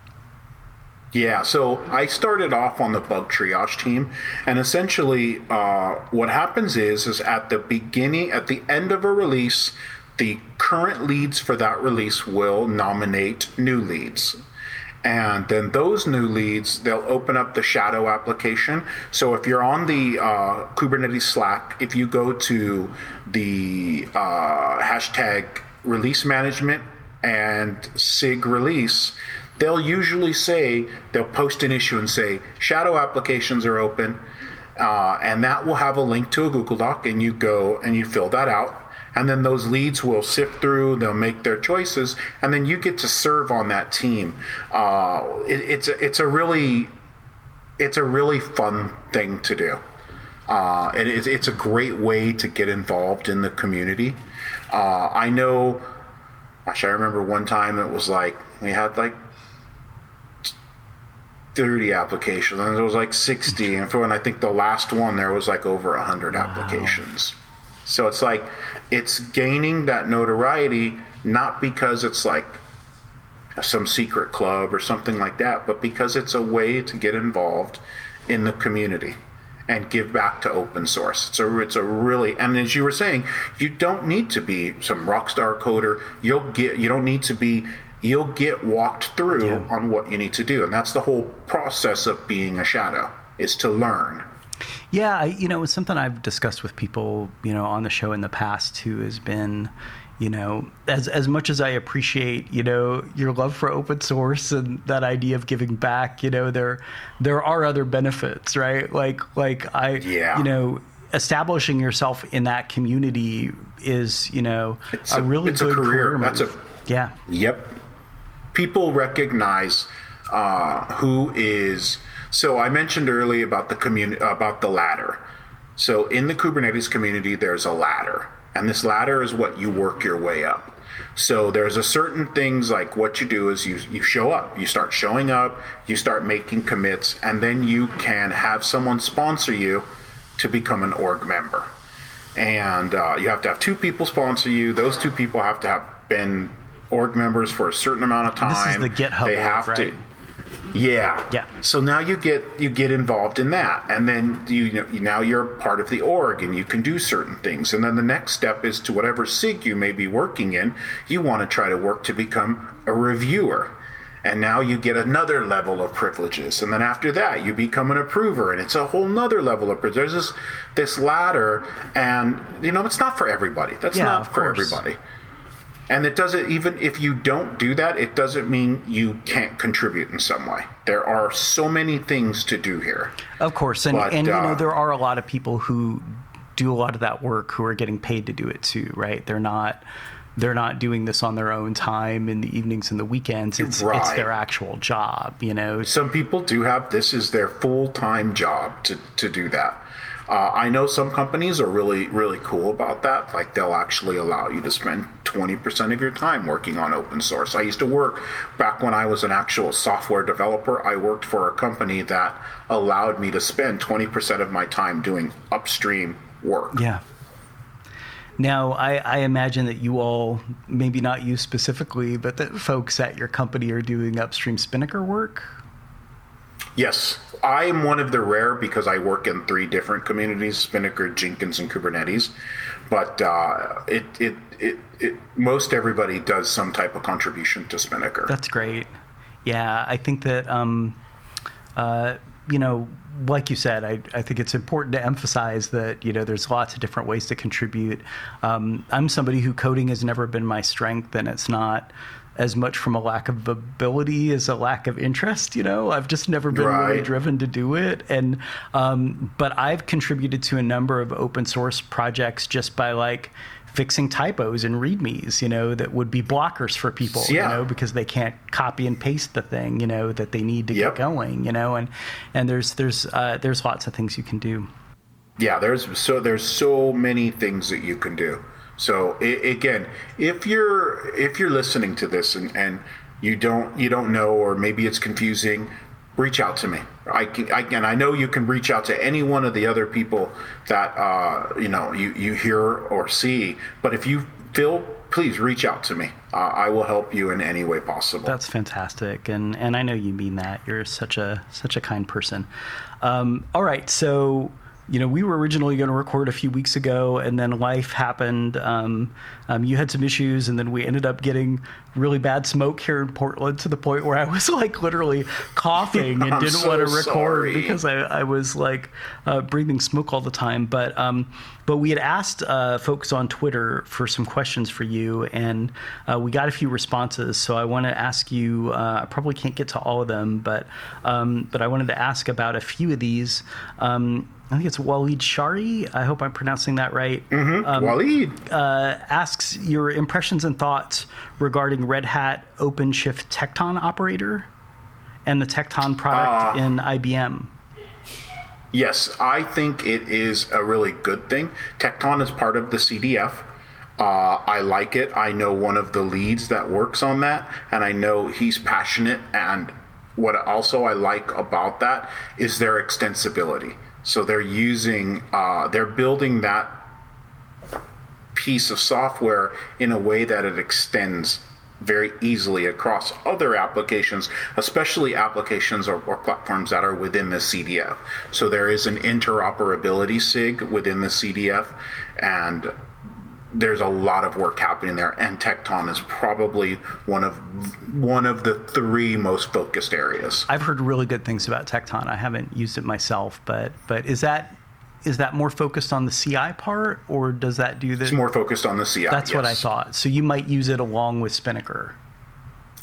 Yeah, so I started off on the bug triage team, and essentially, uh, what happens is, is at the beginning, at the end of a release, the current leads for that release will nominate new leads, and then those new leads they'll open up the shadow application. So if you're on the uh, Kubernetes Slack, if you go to the uh, hashtag release management and SIG release they'll usually say they'll post an issue and say shadow applications are open uh, and that will have a link to a google doc and you go and you fill that out and then those leads will sift through they'll make their choices and then you get to serve on that team. Uh, it, it's a, it's a really it's a really fun thing to do. Uh, and it's, it's a great way to get involved in the community. Uh, i know Gosh, I remember one time it was like we had like 30 applications and it was like 60 and for when I think the last one there was like over 100 applications. So it's like it's gaining that notoriety not because it's like some secret club or something like that, but because it's a way to get involved in the community and give back to open source. It's a it's a really and as you were saying, you don't need to be some rock star coder. You'll get you don't need to be you'll get walked through Yeah. on what you need to do. And that's the whole process of being a shadow is to learn. Yeah, I, you know, it's something I've discussed with people, you know, on the show in the past who has been, you know, as as much as I appreciate, you know, your love for open source and that idea of giving back, you know, there there are other benefits, right? Like like I Yeah. you know, establishing yourself in that community is, you know, It's a, a- really it's a good career. move. That's a- yeah. Yep. People recognize uh, who is. So I mentioned earlier about the community about the ladder. So in the Kubernetes community, there's a ladder, and this ladder is what you work your way up. So there's a certain things like what you do is you you show up, you start showing up, you start making commits, and then you can have someone sponsor you to become an org member and uh, you have to have two people sponsor you. Those two people have to have been org members for a certain amount of time. This is the GitHub They org, have right? to. Yeah. Yeah. So now you get you get involved in that, and then you, you know, now you're part of the org, and you can do certain things. And then the next step is to whatever sig you may be working in. You want to try to work to become a reviewer. And now you get another level of privileges, and then after that you become an approver, and it's a whole nother level of privileges. There's this this ladder, and you know it's not for everybody. That's Yeah, not for course. everybody. And it doesn't even if you don't do that, it doesn't mean you can't contribute in some way. There are so many things to do here. Of course, and But, and you know uh, there are a lot of people who do a lot of that work who are getting paid to do it too, right? They're not they're not doing this on their own time in the evenings and the weekends. It's it's their actual job, you know. Some people do have this is their full time job to, to do that. Uh, I know some companies are really, really cool about that. Like they'll actually allow you to spend 20% of your time working on open source. I used to work back when I was an actual software developer. I worked for a company that allowed me to spend 20% of my time doing upstream work. Yeah. Now, I, I imagine that you all, maybe not you specifically, but that folks at your company are doing upstream Spinnaker work. Yes, I am one of the rare because I work in three different communities: Spinnaker, Jenkins, and Kubernetes. But uh, it, it, it, it, most everybody does some type of contribution to Spinnaker. That's great. Yeah, I think that um, uh, you know, like you said, I, I think it's important to emphasize that you know there's lots of different ways to contribute. Um, I'm somebody who coding has never been my strength, and it's not as much from a lack of ability as a lack of interest. You know, I've just never been right. really driven to do it, and um, but I've contributed to a number of open source projects just by like fixing typos and readmes, you know, that would be blockers for people, yeah. you know, because they can't copy and paste the thing, you know, that they need to yep. get going, you know, and and there's there's uh, there's lots of things you can do. Yeah, there's so there's so many things that you can do. So again, if you're if you're listening to this and, and you don't you don't know or maybe it's confusing, reach out to me. I can, I, I know you can reach out to any one of the other people that uh, you know you, you hear or see. But if you feel, please reach out to me. Uh, I will help you in any way possible. That's fantastic, and and I know you mean that. You're such a such a kind person. Um, all right, so you know, we were originally going to record a few weeks ago, and then life happened. Um, um, you had some issues, and then we ended up getting really bad smoke here in Portland to the point where I was like literally coughing and didn't so want to record sorry. because I, I, was like uh, breathing smoke all the time. But um, but we had asked uh, folks on Twitter for some questions for you, and uh, we got a few responses. So I want to ask you. Uh, I probably can't get to all of them, but um, but I wanted to ask about a few of these. Um, I think it's Waleed Shari. I hope I'm pronouncing that right. Mm-hmm. Um, Waleed uh, asks your impressions and thoughts regarding Red Hat OpenShift Tekton operator and the Tekton product uh, in IBM. Yes, I think it is a really good thing. Tekton is part of the CDF. Uh, I like it. I know one of the leads that works on that, and I know he's passionate. And what also I like about that is their extensibility. So they're using, uh, they're building that piece of software in a way that it extends very easily across other applications, especially applications or, or, platforms that are within the CDF. So there is an interoperability SIG within the CDF, and there's a lot of work happening there. And Tekton is probably one of one of the three most focused areas. I've heard really good things about Tekton. I haven't used it myself, but but is that is that more focused on the CI part, or does that do the? It's more focused on the CI. That's yes. what I thought. So you might use it along with Spinnaker.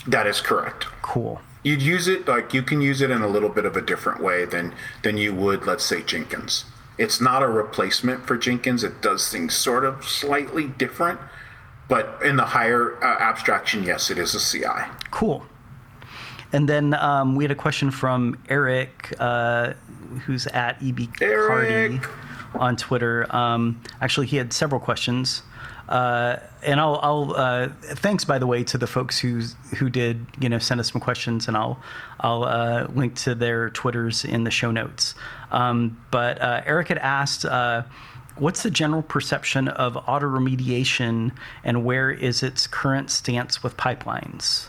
That is correct. Cool. You'd use it like you can use it in a little bit of a different way than than you would, let's say, Jenkins. It's not a replacement for Jenkins. It does things sort of slightly different, but in the higher uh, abstraction, yes, it is a CI. Cool. And then um, we had a question from Eric, uh, who's at EB Cardi on Twitter. Um, actually, he had several questions. Uh, and I'll, I'll uh, thanks by the way to the folks who who did you know send us some questions, and I'll I'll uh, link to their twitters in the show notes. Um, but uh, Eric had asked. Uh, what's the general perception of auto remediation and where is its current stance with pipelines?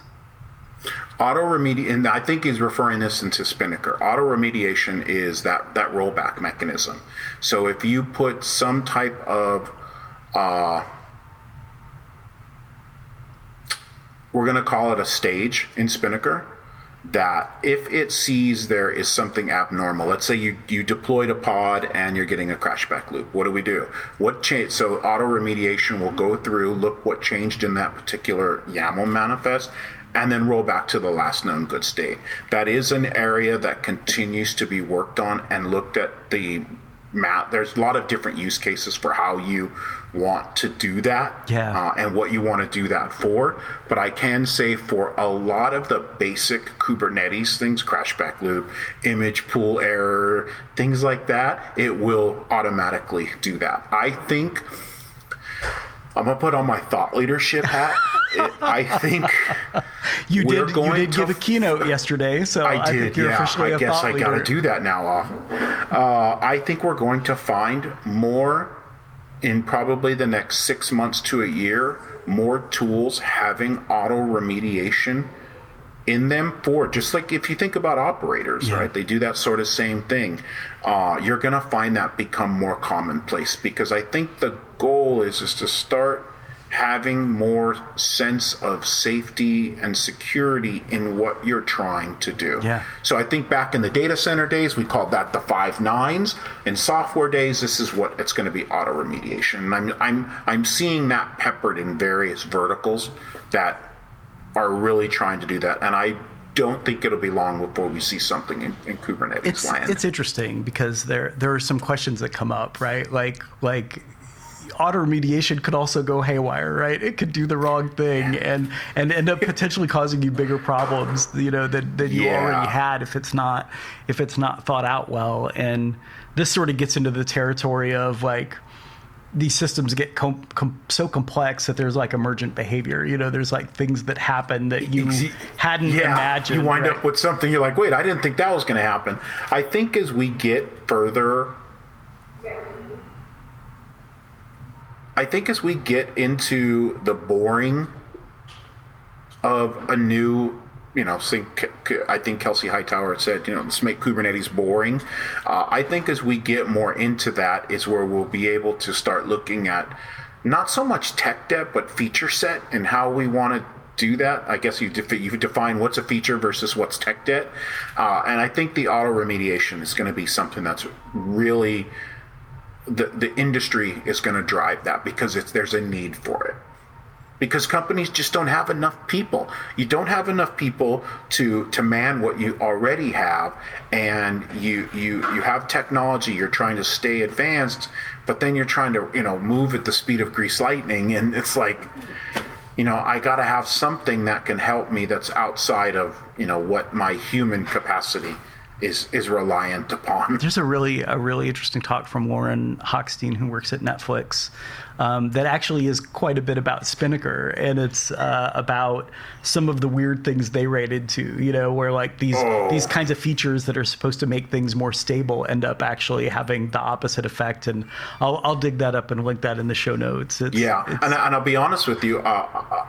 Auto remediation, and I think he's referring this into Spinnaker. Auto remediation is that that rollback mechanism. So if you put some type of uh, we're going to call it a stage in Spinnaker that if it sees there is something abnormal, let's say you, you deployed a pod and you're getting a crashback loop, what do we do? What change? So auto remediation will go through, look what changed in that particular YAML manifest, and then roll back to the last known good state. That is an area that continues to be worked on and looked at the map. There's a lot of different use cases for how you want to do that yeah. uh, and what you want to do that for. But I can say for a lot of the basic Kubernetes things, crashback loop, image pool error, things like that, it will automatically do that. I think I'm gonna put on my thought leadership hat. it, I think you did. you did give a keynote yesterday, so I, I did. yeah, I guess I got to do that now. Uh, I think we're going to find more in probably the next six months to a year. More tools having auto remediation in them for just like if you think about operators, yeah. right? They do that sort of same thing. Uh, you're going to find that become more commonplace because I think the goal is is to start having more sense of safety and security in what you're trying to do. Yeah. So I think back in the data center days, we called that the five nines. In software days, this is what it's going to be auto remediation. And I'm I'm I'm seeing that peppered in various verticals that are really trying to do that. And I don't think it'll be long before we see something in, in Kubernetes it's, land. It's interesting because there there are some questions that come up, right? Like like auto remediation could also go haywire, right? It could do the wrong thing and and end up potentially causing you bigger problems, you know, than, than you Yeah. already had if it's not if it's not thought out well. And this sort of gets into the territory of like these systems get com- com- so complex that there's like emergent behavior. You know, there's like things that happen that you hadn't yeah, imagined. You wind right? up with something you're like, wait, I didn't think that was going to happen. I think as we get further, I think as we get into the boring of a new, you know, I think Kelsey Hightower said, you know, let's make Kubernetes boring. Uh, I think as we get more into that is where we'll be able to start looking at not so much tech debt, but feature set and how we want to do that. I guess you you define what's a feature versus what's tech debt, uh, and I think the auto remediation is going to be something that's really the the industry is going to drive that because it's there's a need for it because companies just don't have enough people. You don't have enough people to to man what you already have, and you you you have technology. You're trying to stay advanced, but then you're trying to you know move at the speed of grease lightning, and it's like. You know, I got to have something that can help me that's outside of, you know, what my human capacity is is reliant upon. There's a really a really interesting talk from Lorin Hochstein, who works at Netflix, um, that actually is quite a bit about Spinnaker, and it's uh, about some of the weird things they ran into. You know, where like these Oh. these kinds of features that are supposed to make things more stable end up actually having the opposite effect. And I'll I'll dig that up and link that in the show notes. It's, Yeah, it's- and, and I'll be honest with you, uh, uh,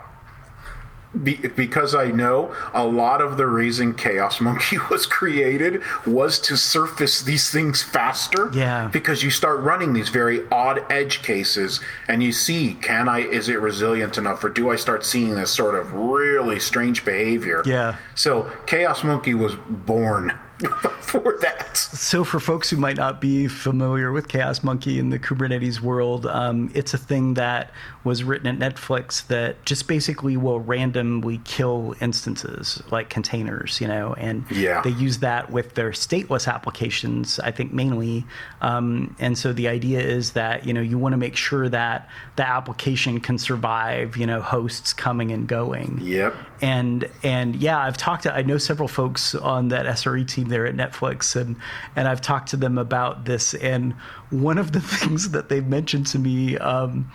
be, because I know a lot of the reason Chaos Monkey was created was to surface these things faster. Yeah. Because you start running these very odd edge cases, and you see, can I? Is it resilient enough, or do I start seeing this sort of really strange behavior? Yeah. So Chaos Monkey was born for that. So, for folks who might not be familiar with Chaos Monkey in the Kubernetes world, um, it's a thing that was written at Netflix that just basically will randomly kill instances like containers, you know, and Yeah. they use that with their stateless applications, I think mainly. Um, and so the idea is that, you know, you want to make sure that the application can survive, you know, hosts coming and going Yep. and and yeah, I've talked to I know several folks on that SRE team there at Netflix, and and I've talked to them about this. And one of the things that they've mentioned to me, um,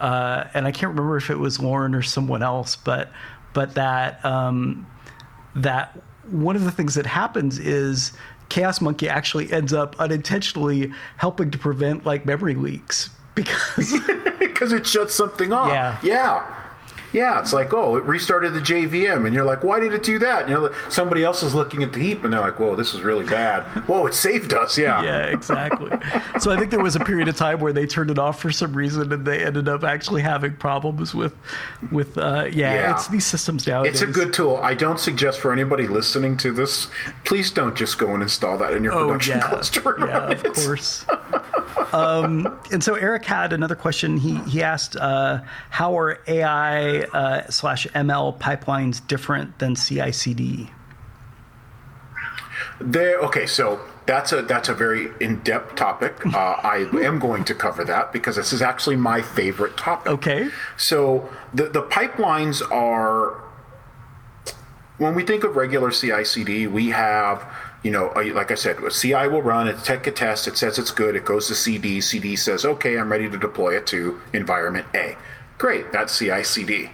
uh, and I can't remember if it was Lorin or someone else, but but that um, that one of the things that happens is Chaos Monkey actually ends up unintentionally helping to prevent like memory leaks because because it shuts something off. Yeah. Yeah. Yeah, it's like, oh, it restarted the JVM, and you're like, why did it do that? And you know, somebody else is looking at the heap, and they're like, whoa, this is really bad. Whoa, it saved us. Yeah. Yeah, exactly. so I think there was a period of time where they turned it off for some reason, and they ended up actually having problems with, with uh, yeah, Yeah. it's these systems nowadays. It's a good tool. I don't suggest for anybody listening to this, please don't just go and install that in your Oh production yeah, cluster. yeah, of course. um, and so Eric had another question. He he asked, uh, "How are AI uh, slash ML pipelines different than CI/CD?" There. Okay, so that's a that's a very in-depth topic. Uh, I am going to cover that because this is actually my favorite topic. Okay. So the the pipelines are when we think of regular CI/CD, we have you know uh, like I said, CI will run, it take a test, it says it's good, it goes to CD, CD says okay, I'm ready to deploy it to environment A. Great, that's CI/CD.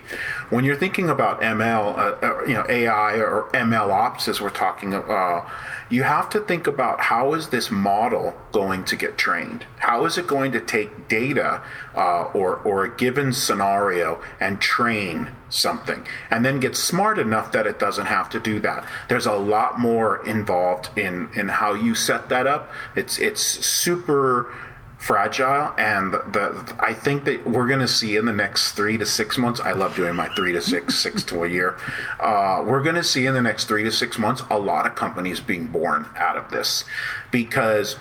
When you're thinking about ML, uh, uh, you know AI or ML ops, as we're talking, uh, you have to think about how is this model going to get trained? How is it going to take data uh, or or a given scenario and train something, and then get smart enough that it doesn't have to do that? There's a lot more involved in in how you set that up. It's it's super fragile and the i think that we're going to see in the next three to six months i love doing my three to six six to a year uh, we're going to see in the next three to six months a lot of companies being born out of this because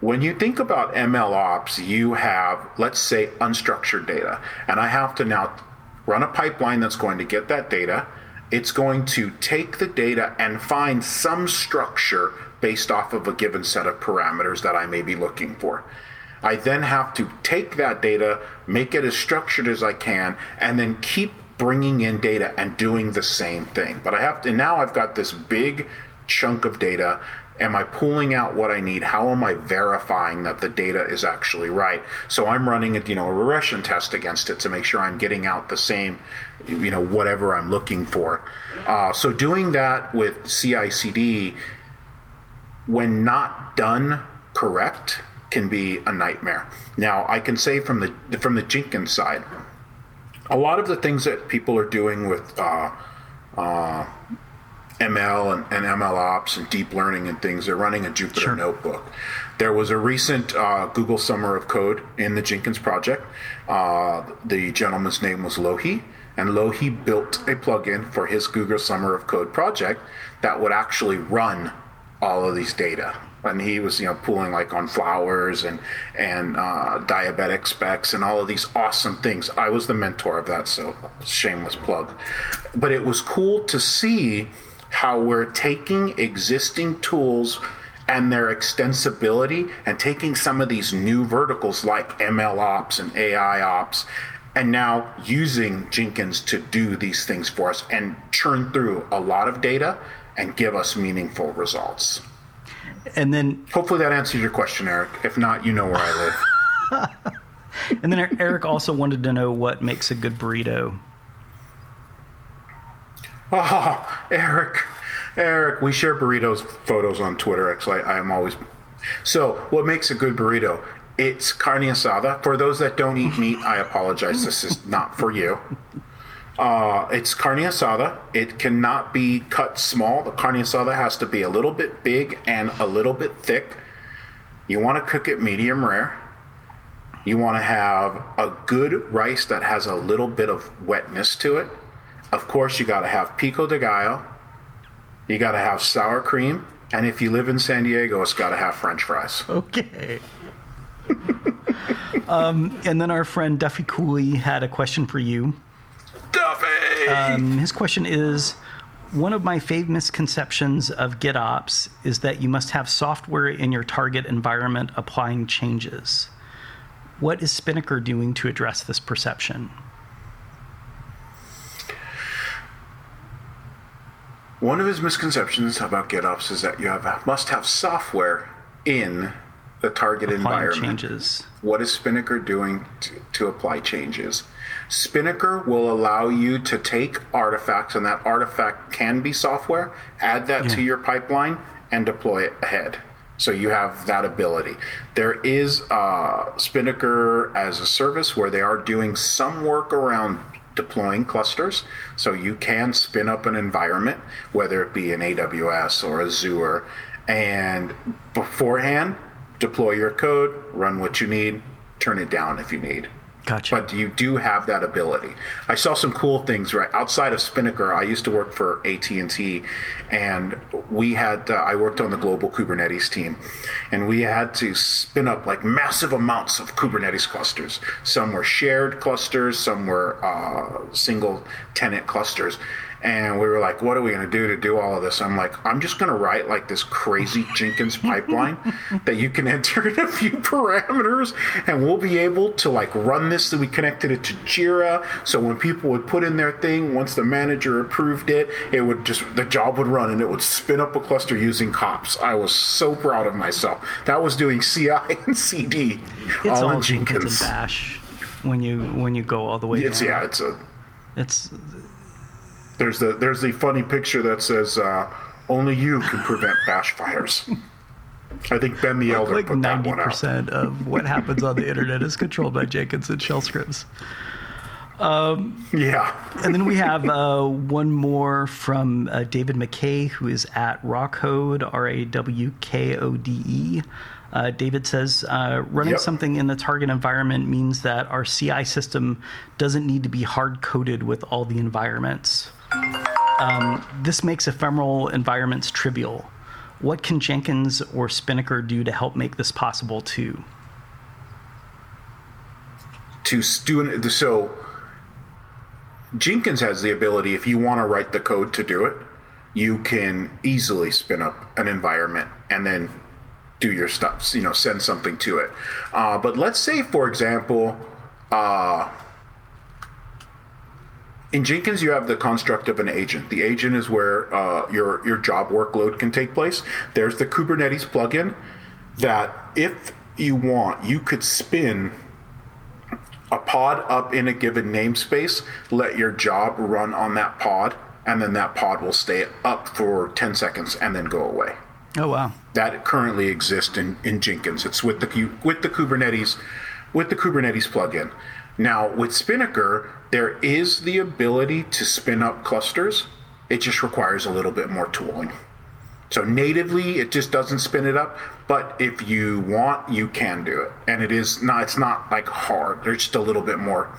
when you think about ml ops you have let's say unstructured data and i have to now run a pipeline that's going to get that data it's going to take the data and find some structure based off of a given set of parameters that I may be looking for. I then have to take that data, make it as structured as I can, and then keep bringing in data and doing the same thing. But I have to now I've got this big chunk of data. Am I pulling out what I need? How am I verifying that the data is actually right? So I'm running a you know a regression test against it to make sure I'm getting out the same you know whatever I'm looking for. Uh, so doing that with CI/CD, when not done correct, can be a nightmare. Now I can say from the from the Jenkins side, a lot of the things that people are doing with uh, uh, ML and, and, ML ops and deep learning and things, they're running a Jupyter sure. notebook. There was a recent uh, Google Summer of Code in the Jenkins project. Uh, the gentleman's name was Lohi and Lohi built a plugin for his Google Summer of Code project that would actually run all of these data. And he was, you know, pulling like on flowers and and uh, diabetic specs and all of these awesome things. I was the mentor of that, so shameless plug. But it was cool to see how we're taking existing tools and their extensibility and taking some of these new verticals like ML ops and AI ops and now using Jenkins to do these things for us and churn through a lot of data and give us meaningful results. And then hopefully that answers your question, Eric. If not, you know where I live. and then Eric also wanted to know what makes a good burrito. Oh, Eric, Eric, we share burritos photos on Twitter. Actually, I am always. So, what makes a good burrito? It's carne asada. For those that don't eat meat, I apologize. This is not for you. Uh, it's carne asada. It cannot be cut small. The carne asada has to be a little bit big and a little bit thick. You want to cook it medium rare. You want to have a good rice that has a little bit of wetness to it. Of course, you got to have pico de gallo. You got to have sour cream. And if you live in San Diego, it's got to have french fries. Okay. um, and then our friend Duffy Cooley had a question for you. Duffy! Um, his question is One of my fave misconceptions of GitOps is that you must have software in your target environment applying changes. What is Spinnaker doing to address this perception? One of his misconceptions about GitOps is that you have must have software in the target apply environment. Changes. What is Spinnaker doing to, to apply changes? Spinnaker will allow you to take artifacts, and that artifact can be software, add that yeah. to your pipeline, and deploy it ahead. So you have that ability. There is uh, Spinnaker as a service where they are doing some work around deploying clusters. So you can spin up an environment, whether it be an AWS or Azure, and beforehand deploy your code, run what you need, turn it down if you need. Gotcha. But you do have that ability. I saw some cool things right outside of Spinnaker. I used to work for AT and T, and we had uh, I worked on the global Kubernetes team, and we had to spin up like massive amounts of Kubernetes clusters. Some were shared clusters, some were uh, single tenant clusters, and we were like, what are we going to do to do all of this? I'm like, I'm just going to write like this crazy Jenkins pipeline that you can enter in a few parameters and we'll be able to like run this. So we connected it to Jira. So when people would put in their thing, once the manager approved it, it would just, the job would run and it would spin up a cluster using kops. I was so proud of myself. That was doing CI and CD it's all, all in Jenkins. And bash when you, when you go all the way it's, down. Yeah, it's a, it's there's the there's the funny picture that says uh, only you can prevent bash fires. I think Ben the Elder like put that one out. 90% of what happens on the internet is controlled by Jenkins and shell scripts. Um, yeah. and then we have uh, one more from uh, David McKay, who is at Rawkode, R A W K O D E. Uh, David says uh, running Yep. something in the target environment means that our CI system doesn't need to be hard coded with all the environments. Um, this makes ephemeral environments trivial. What can Jenkins or Spinnaker do to help make this possible too? to do so Jenkins has the ability if you want to write the code to do it you can easily spin up an environment and then do your stuff you know send something to it uh, but let's say for example uh, in Jenkins, you have the construct of an agent. The agent is where uh, your your job workload can take place. There's the Kubernetes plugin that, if you want, you could spin a pod up in a given namespace, let your job run on that pod, and then that pod will stay up for 10 seconds and then go away. Oh, wow. That currently exists in, in Jenkins. It's with the with the Kubernetes with the Kubernetes plugin. Now with Spinnaker, there is the ability to spin up clusters. It just requires a little bit more tooling. So natively, it just doesn't spin it up. But if you want, you can do it, and it is not. It's not like hard. There's just a little bit more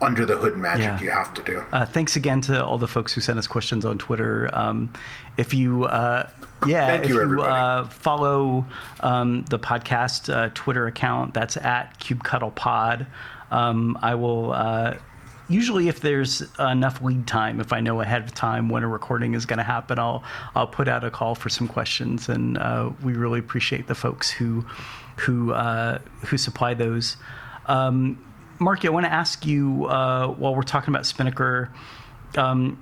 under the hood magic Yeah. you have to do. Uh, thanks again to all the folks who sent us questions on Twitter. Um, if you, uh, yeah, Thank if you, you, uh, follow um, the podcast uh, Twitter account, that's at KubeCuddlePod. Um, I will. Usually, if there's enough lead time, if I know ahead of time when a recording is going to happen, I'll I'll put out a call for some questions, and uh, we really appreciate the folks who who uh, who supply those. Um, Marky, I want to ask you uh, while we're talking about Spinnaker, um,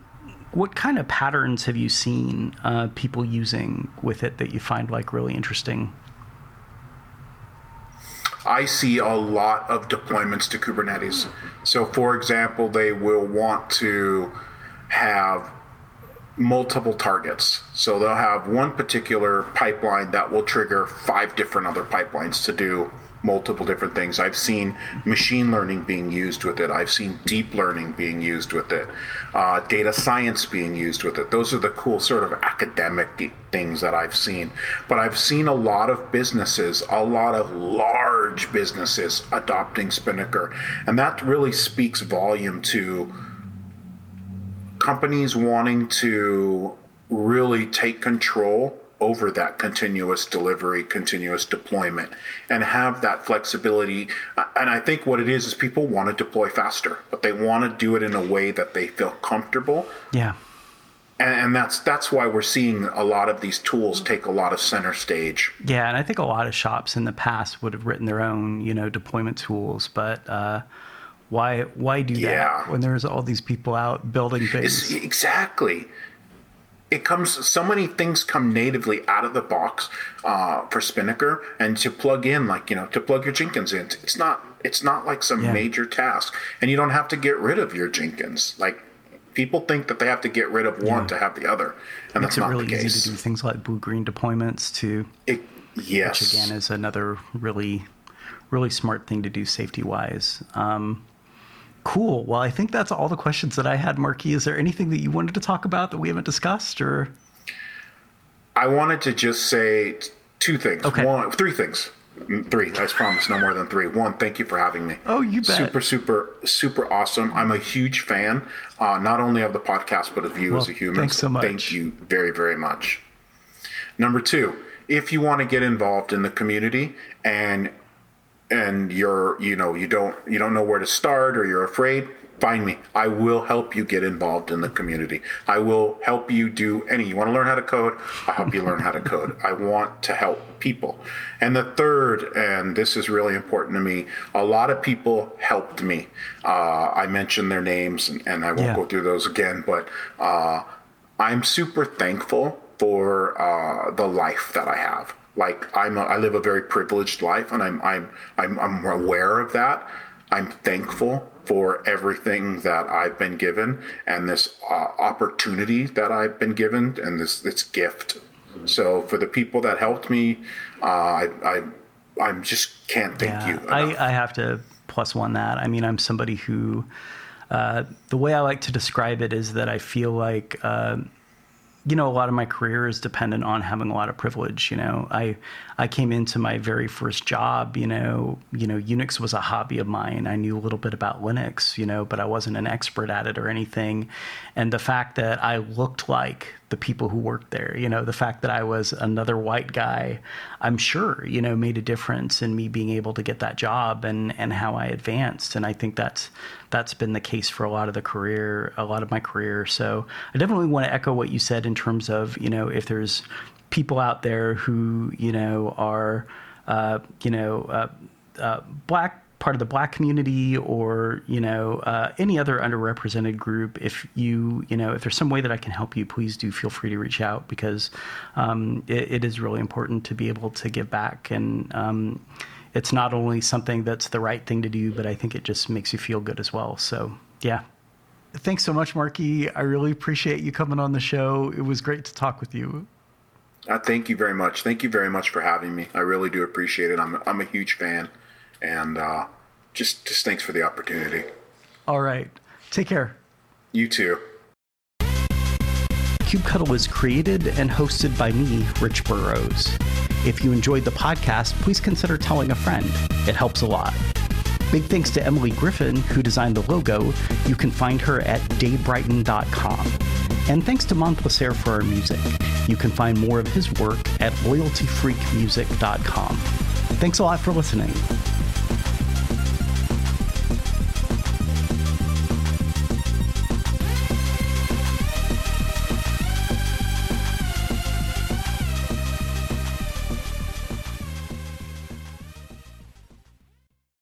what kind of patterns have you seen uh, people using with it that you find like really interesting? I see a lot of deployments to Kubernetes. So, for example, they will want to have multiple targets. So, they'll have one particular pipeline that will trigger five different other pipelines to do multiple different things. I've seen machine learning being used with it, I've seen deep learning being used with it, uh, data science being used with it. Those are the cool sort of academic things that I've seen. But I've seen a lot of businesses, a lot of large businesses adopting Spinnaker. And that really speaks volume to companies wanting to really take control over that continuous delivery, continuous deployment, and have that flexibility. And I think what it is is people want to deploy faster, but they want to do it in a way that they feel comfortable. Yeah. And, and that's that's why we're seeing a lot of these tools take a lot of center stage. Yeah, and I think a lot of shops in the past would have written their own, you know, deployment tools, but uh, why why do Yeah. that when there's all these people out building It's, things? exactly. It comes so many things come natively out of the box uh, for Spinnaker, and to plug in, like you know, to plug your Jenkins in, it's not it's not like some Yeah. major task, and you don't have to get rid of your Jenkins. Like people think that they have to get rid of one to have the other, and Makes that's not really the easy to do things like blue green deployments too. It, yes, which again is another really really smart thing to do safety wise um, cool well i think that's all the questions that i had marky is there anything that you wanted to talk about that we haven't discussed or I wanted to just say two things. Okay. One, three things. Three. I promise, no more than three. One, thank you for having me. Oh, you bet. Super, super, super awesome. I'm a huge fan, uh, not only of the podcast, but of you Well, as a human. thanks so much. Thank you very, very much. Number two, if you want to get involved in the community and and you're you know you don't you don't know where to start or you're afraid find me. I will help you get involved in the community. I will help you do any you want to learn how to code? I'll help you learn how to code. I want to help people. And the third and this is really important to me a lot of people helped me. Uh, i mentioned their names and, and i won't Yeah. go through those again but uh, i'm super thankful for uh, the life that i have. Like I'm a, I live a very privileged life and I'm I'm I'm I'm aware of that. I'm thankful for everything that I've been given and this uh, opportunity that I've been given and this this gift. So for the people that helped me, uh, I I I just can't thank you. enough. I, I have to plus one that i mean i'm somebody who uh, the way i like to describe it is that i feel like uh, you know, a lot of my career is dependent on having a lot of privilege. You know, I I came into my very first job. You know, you know, Unix was a hobby of mine. I knew a little bit about Linux. You know, but I wasn't an expert at it or anything. And the fact that I looked like the people who worked there, you know, the fact that I was another white guy, I'm sure, you know, made a difference in me being able to get that job and and how I advanced. And I think that's that's been the case for a lot of the career, a lot of my career. So I definitely want to echo what you said in terms of, you know, if there's people out there who, you know, are, uh, you know, uh, uh, black part of the black community or you know uh, any other underrepresented group if you you know if there's some way that i can help you please do feel free to reach out because um, it, it is really important to be able to give back and um, it's not only something that's the right thing to do, but I think it just makes you feel good as well. So, yeah. Thanks so much, Marky. I really appreciate you coming on the show. It was great to talk with you. Uh, thank you very much. Thank you very much for having me. I really do appreciate it. I'm, I'm a huge fan, and uh, just just thanks for the opportunity. All right. Take care. You too. KubeCuddle is created and hosted by me, Rich Burrows. If you enjoyed the podcast, please consider telling a friend. It helps a lot. Big thanks to Emily Griffin, who designed the logo. You can find her at daybrighton.com. And thanks to Monplaisir for our music. You can find more of his work at loyaltyfreakmusic.com. Thanks a lot for listening.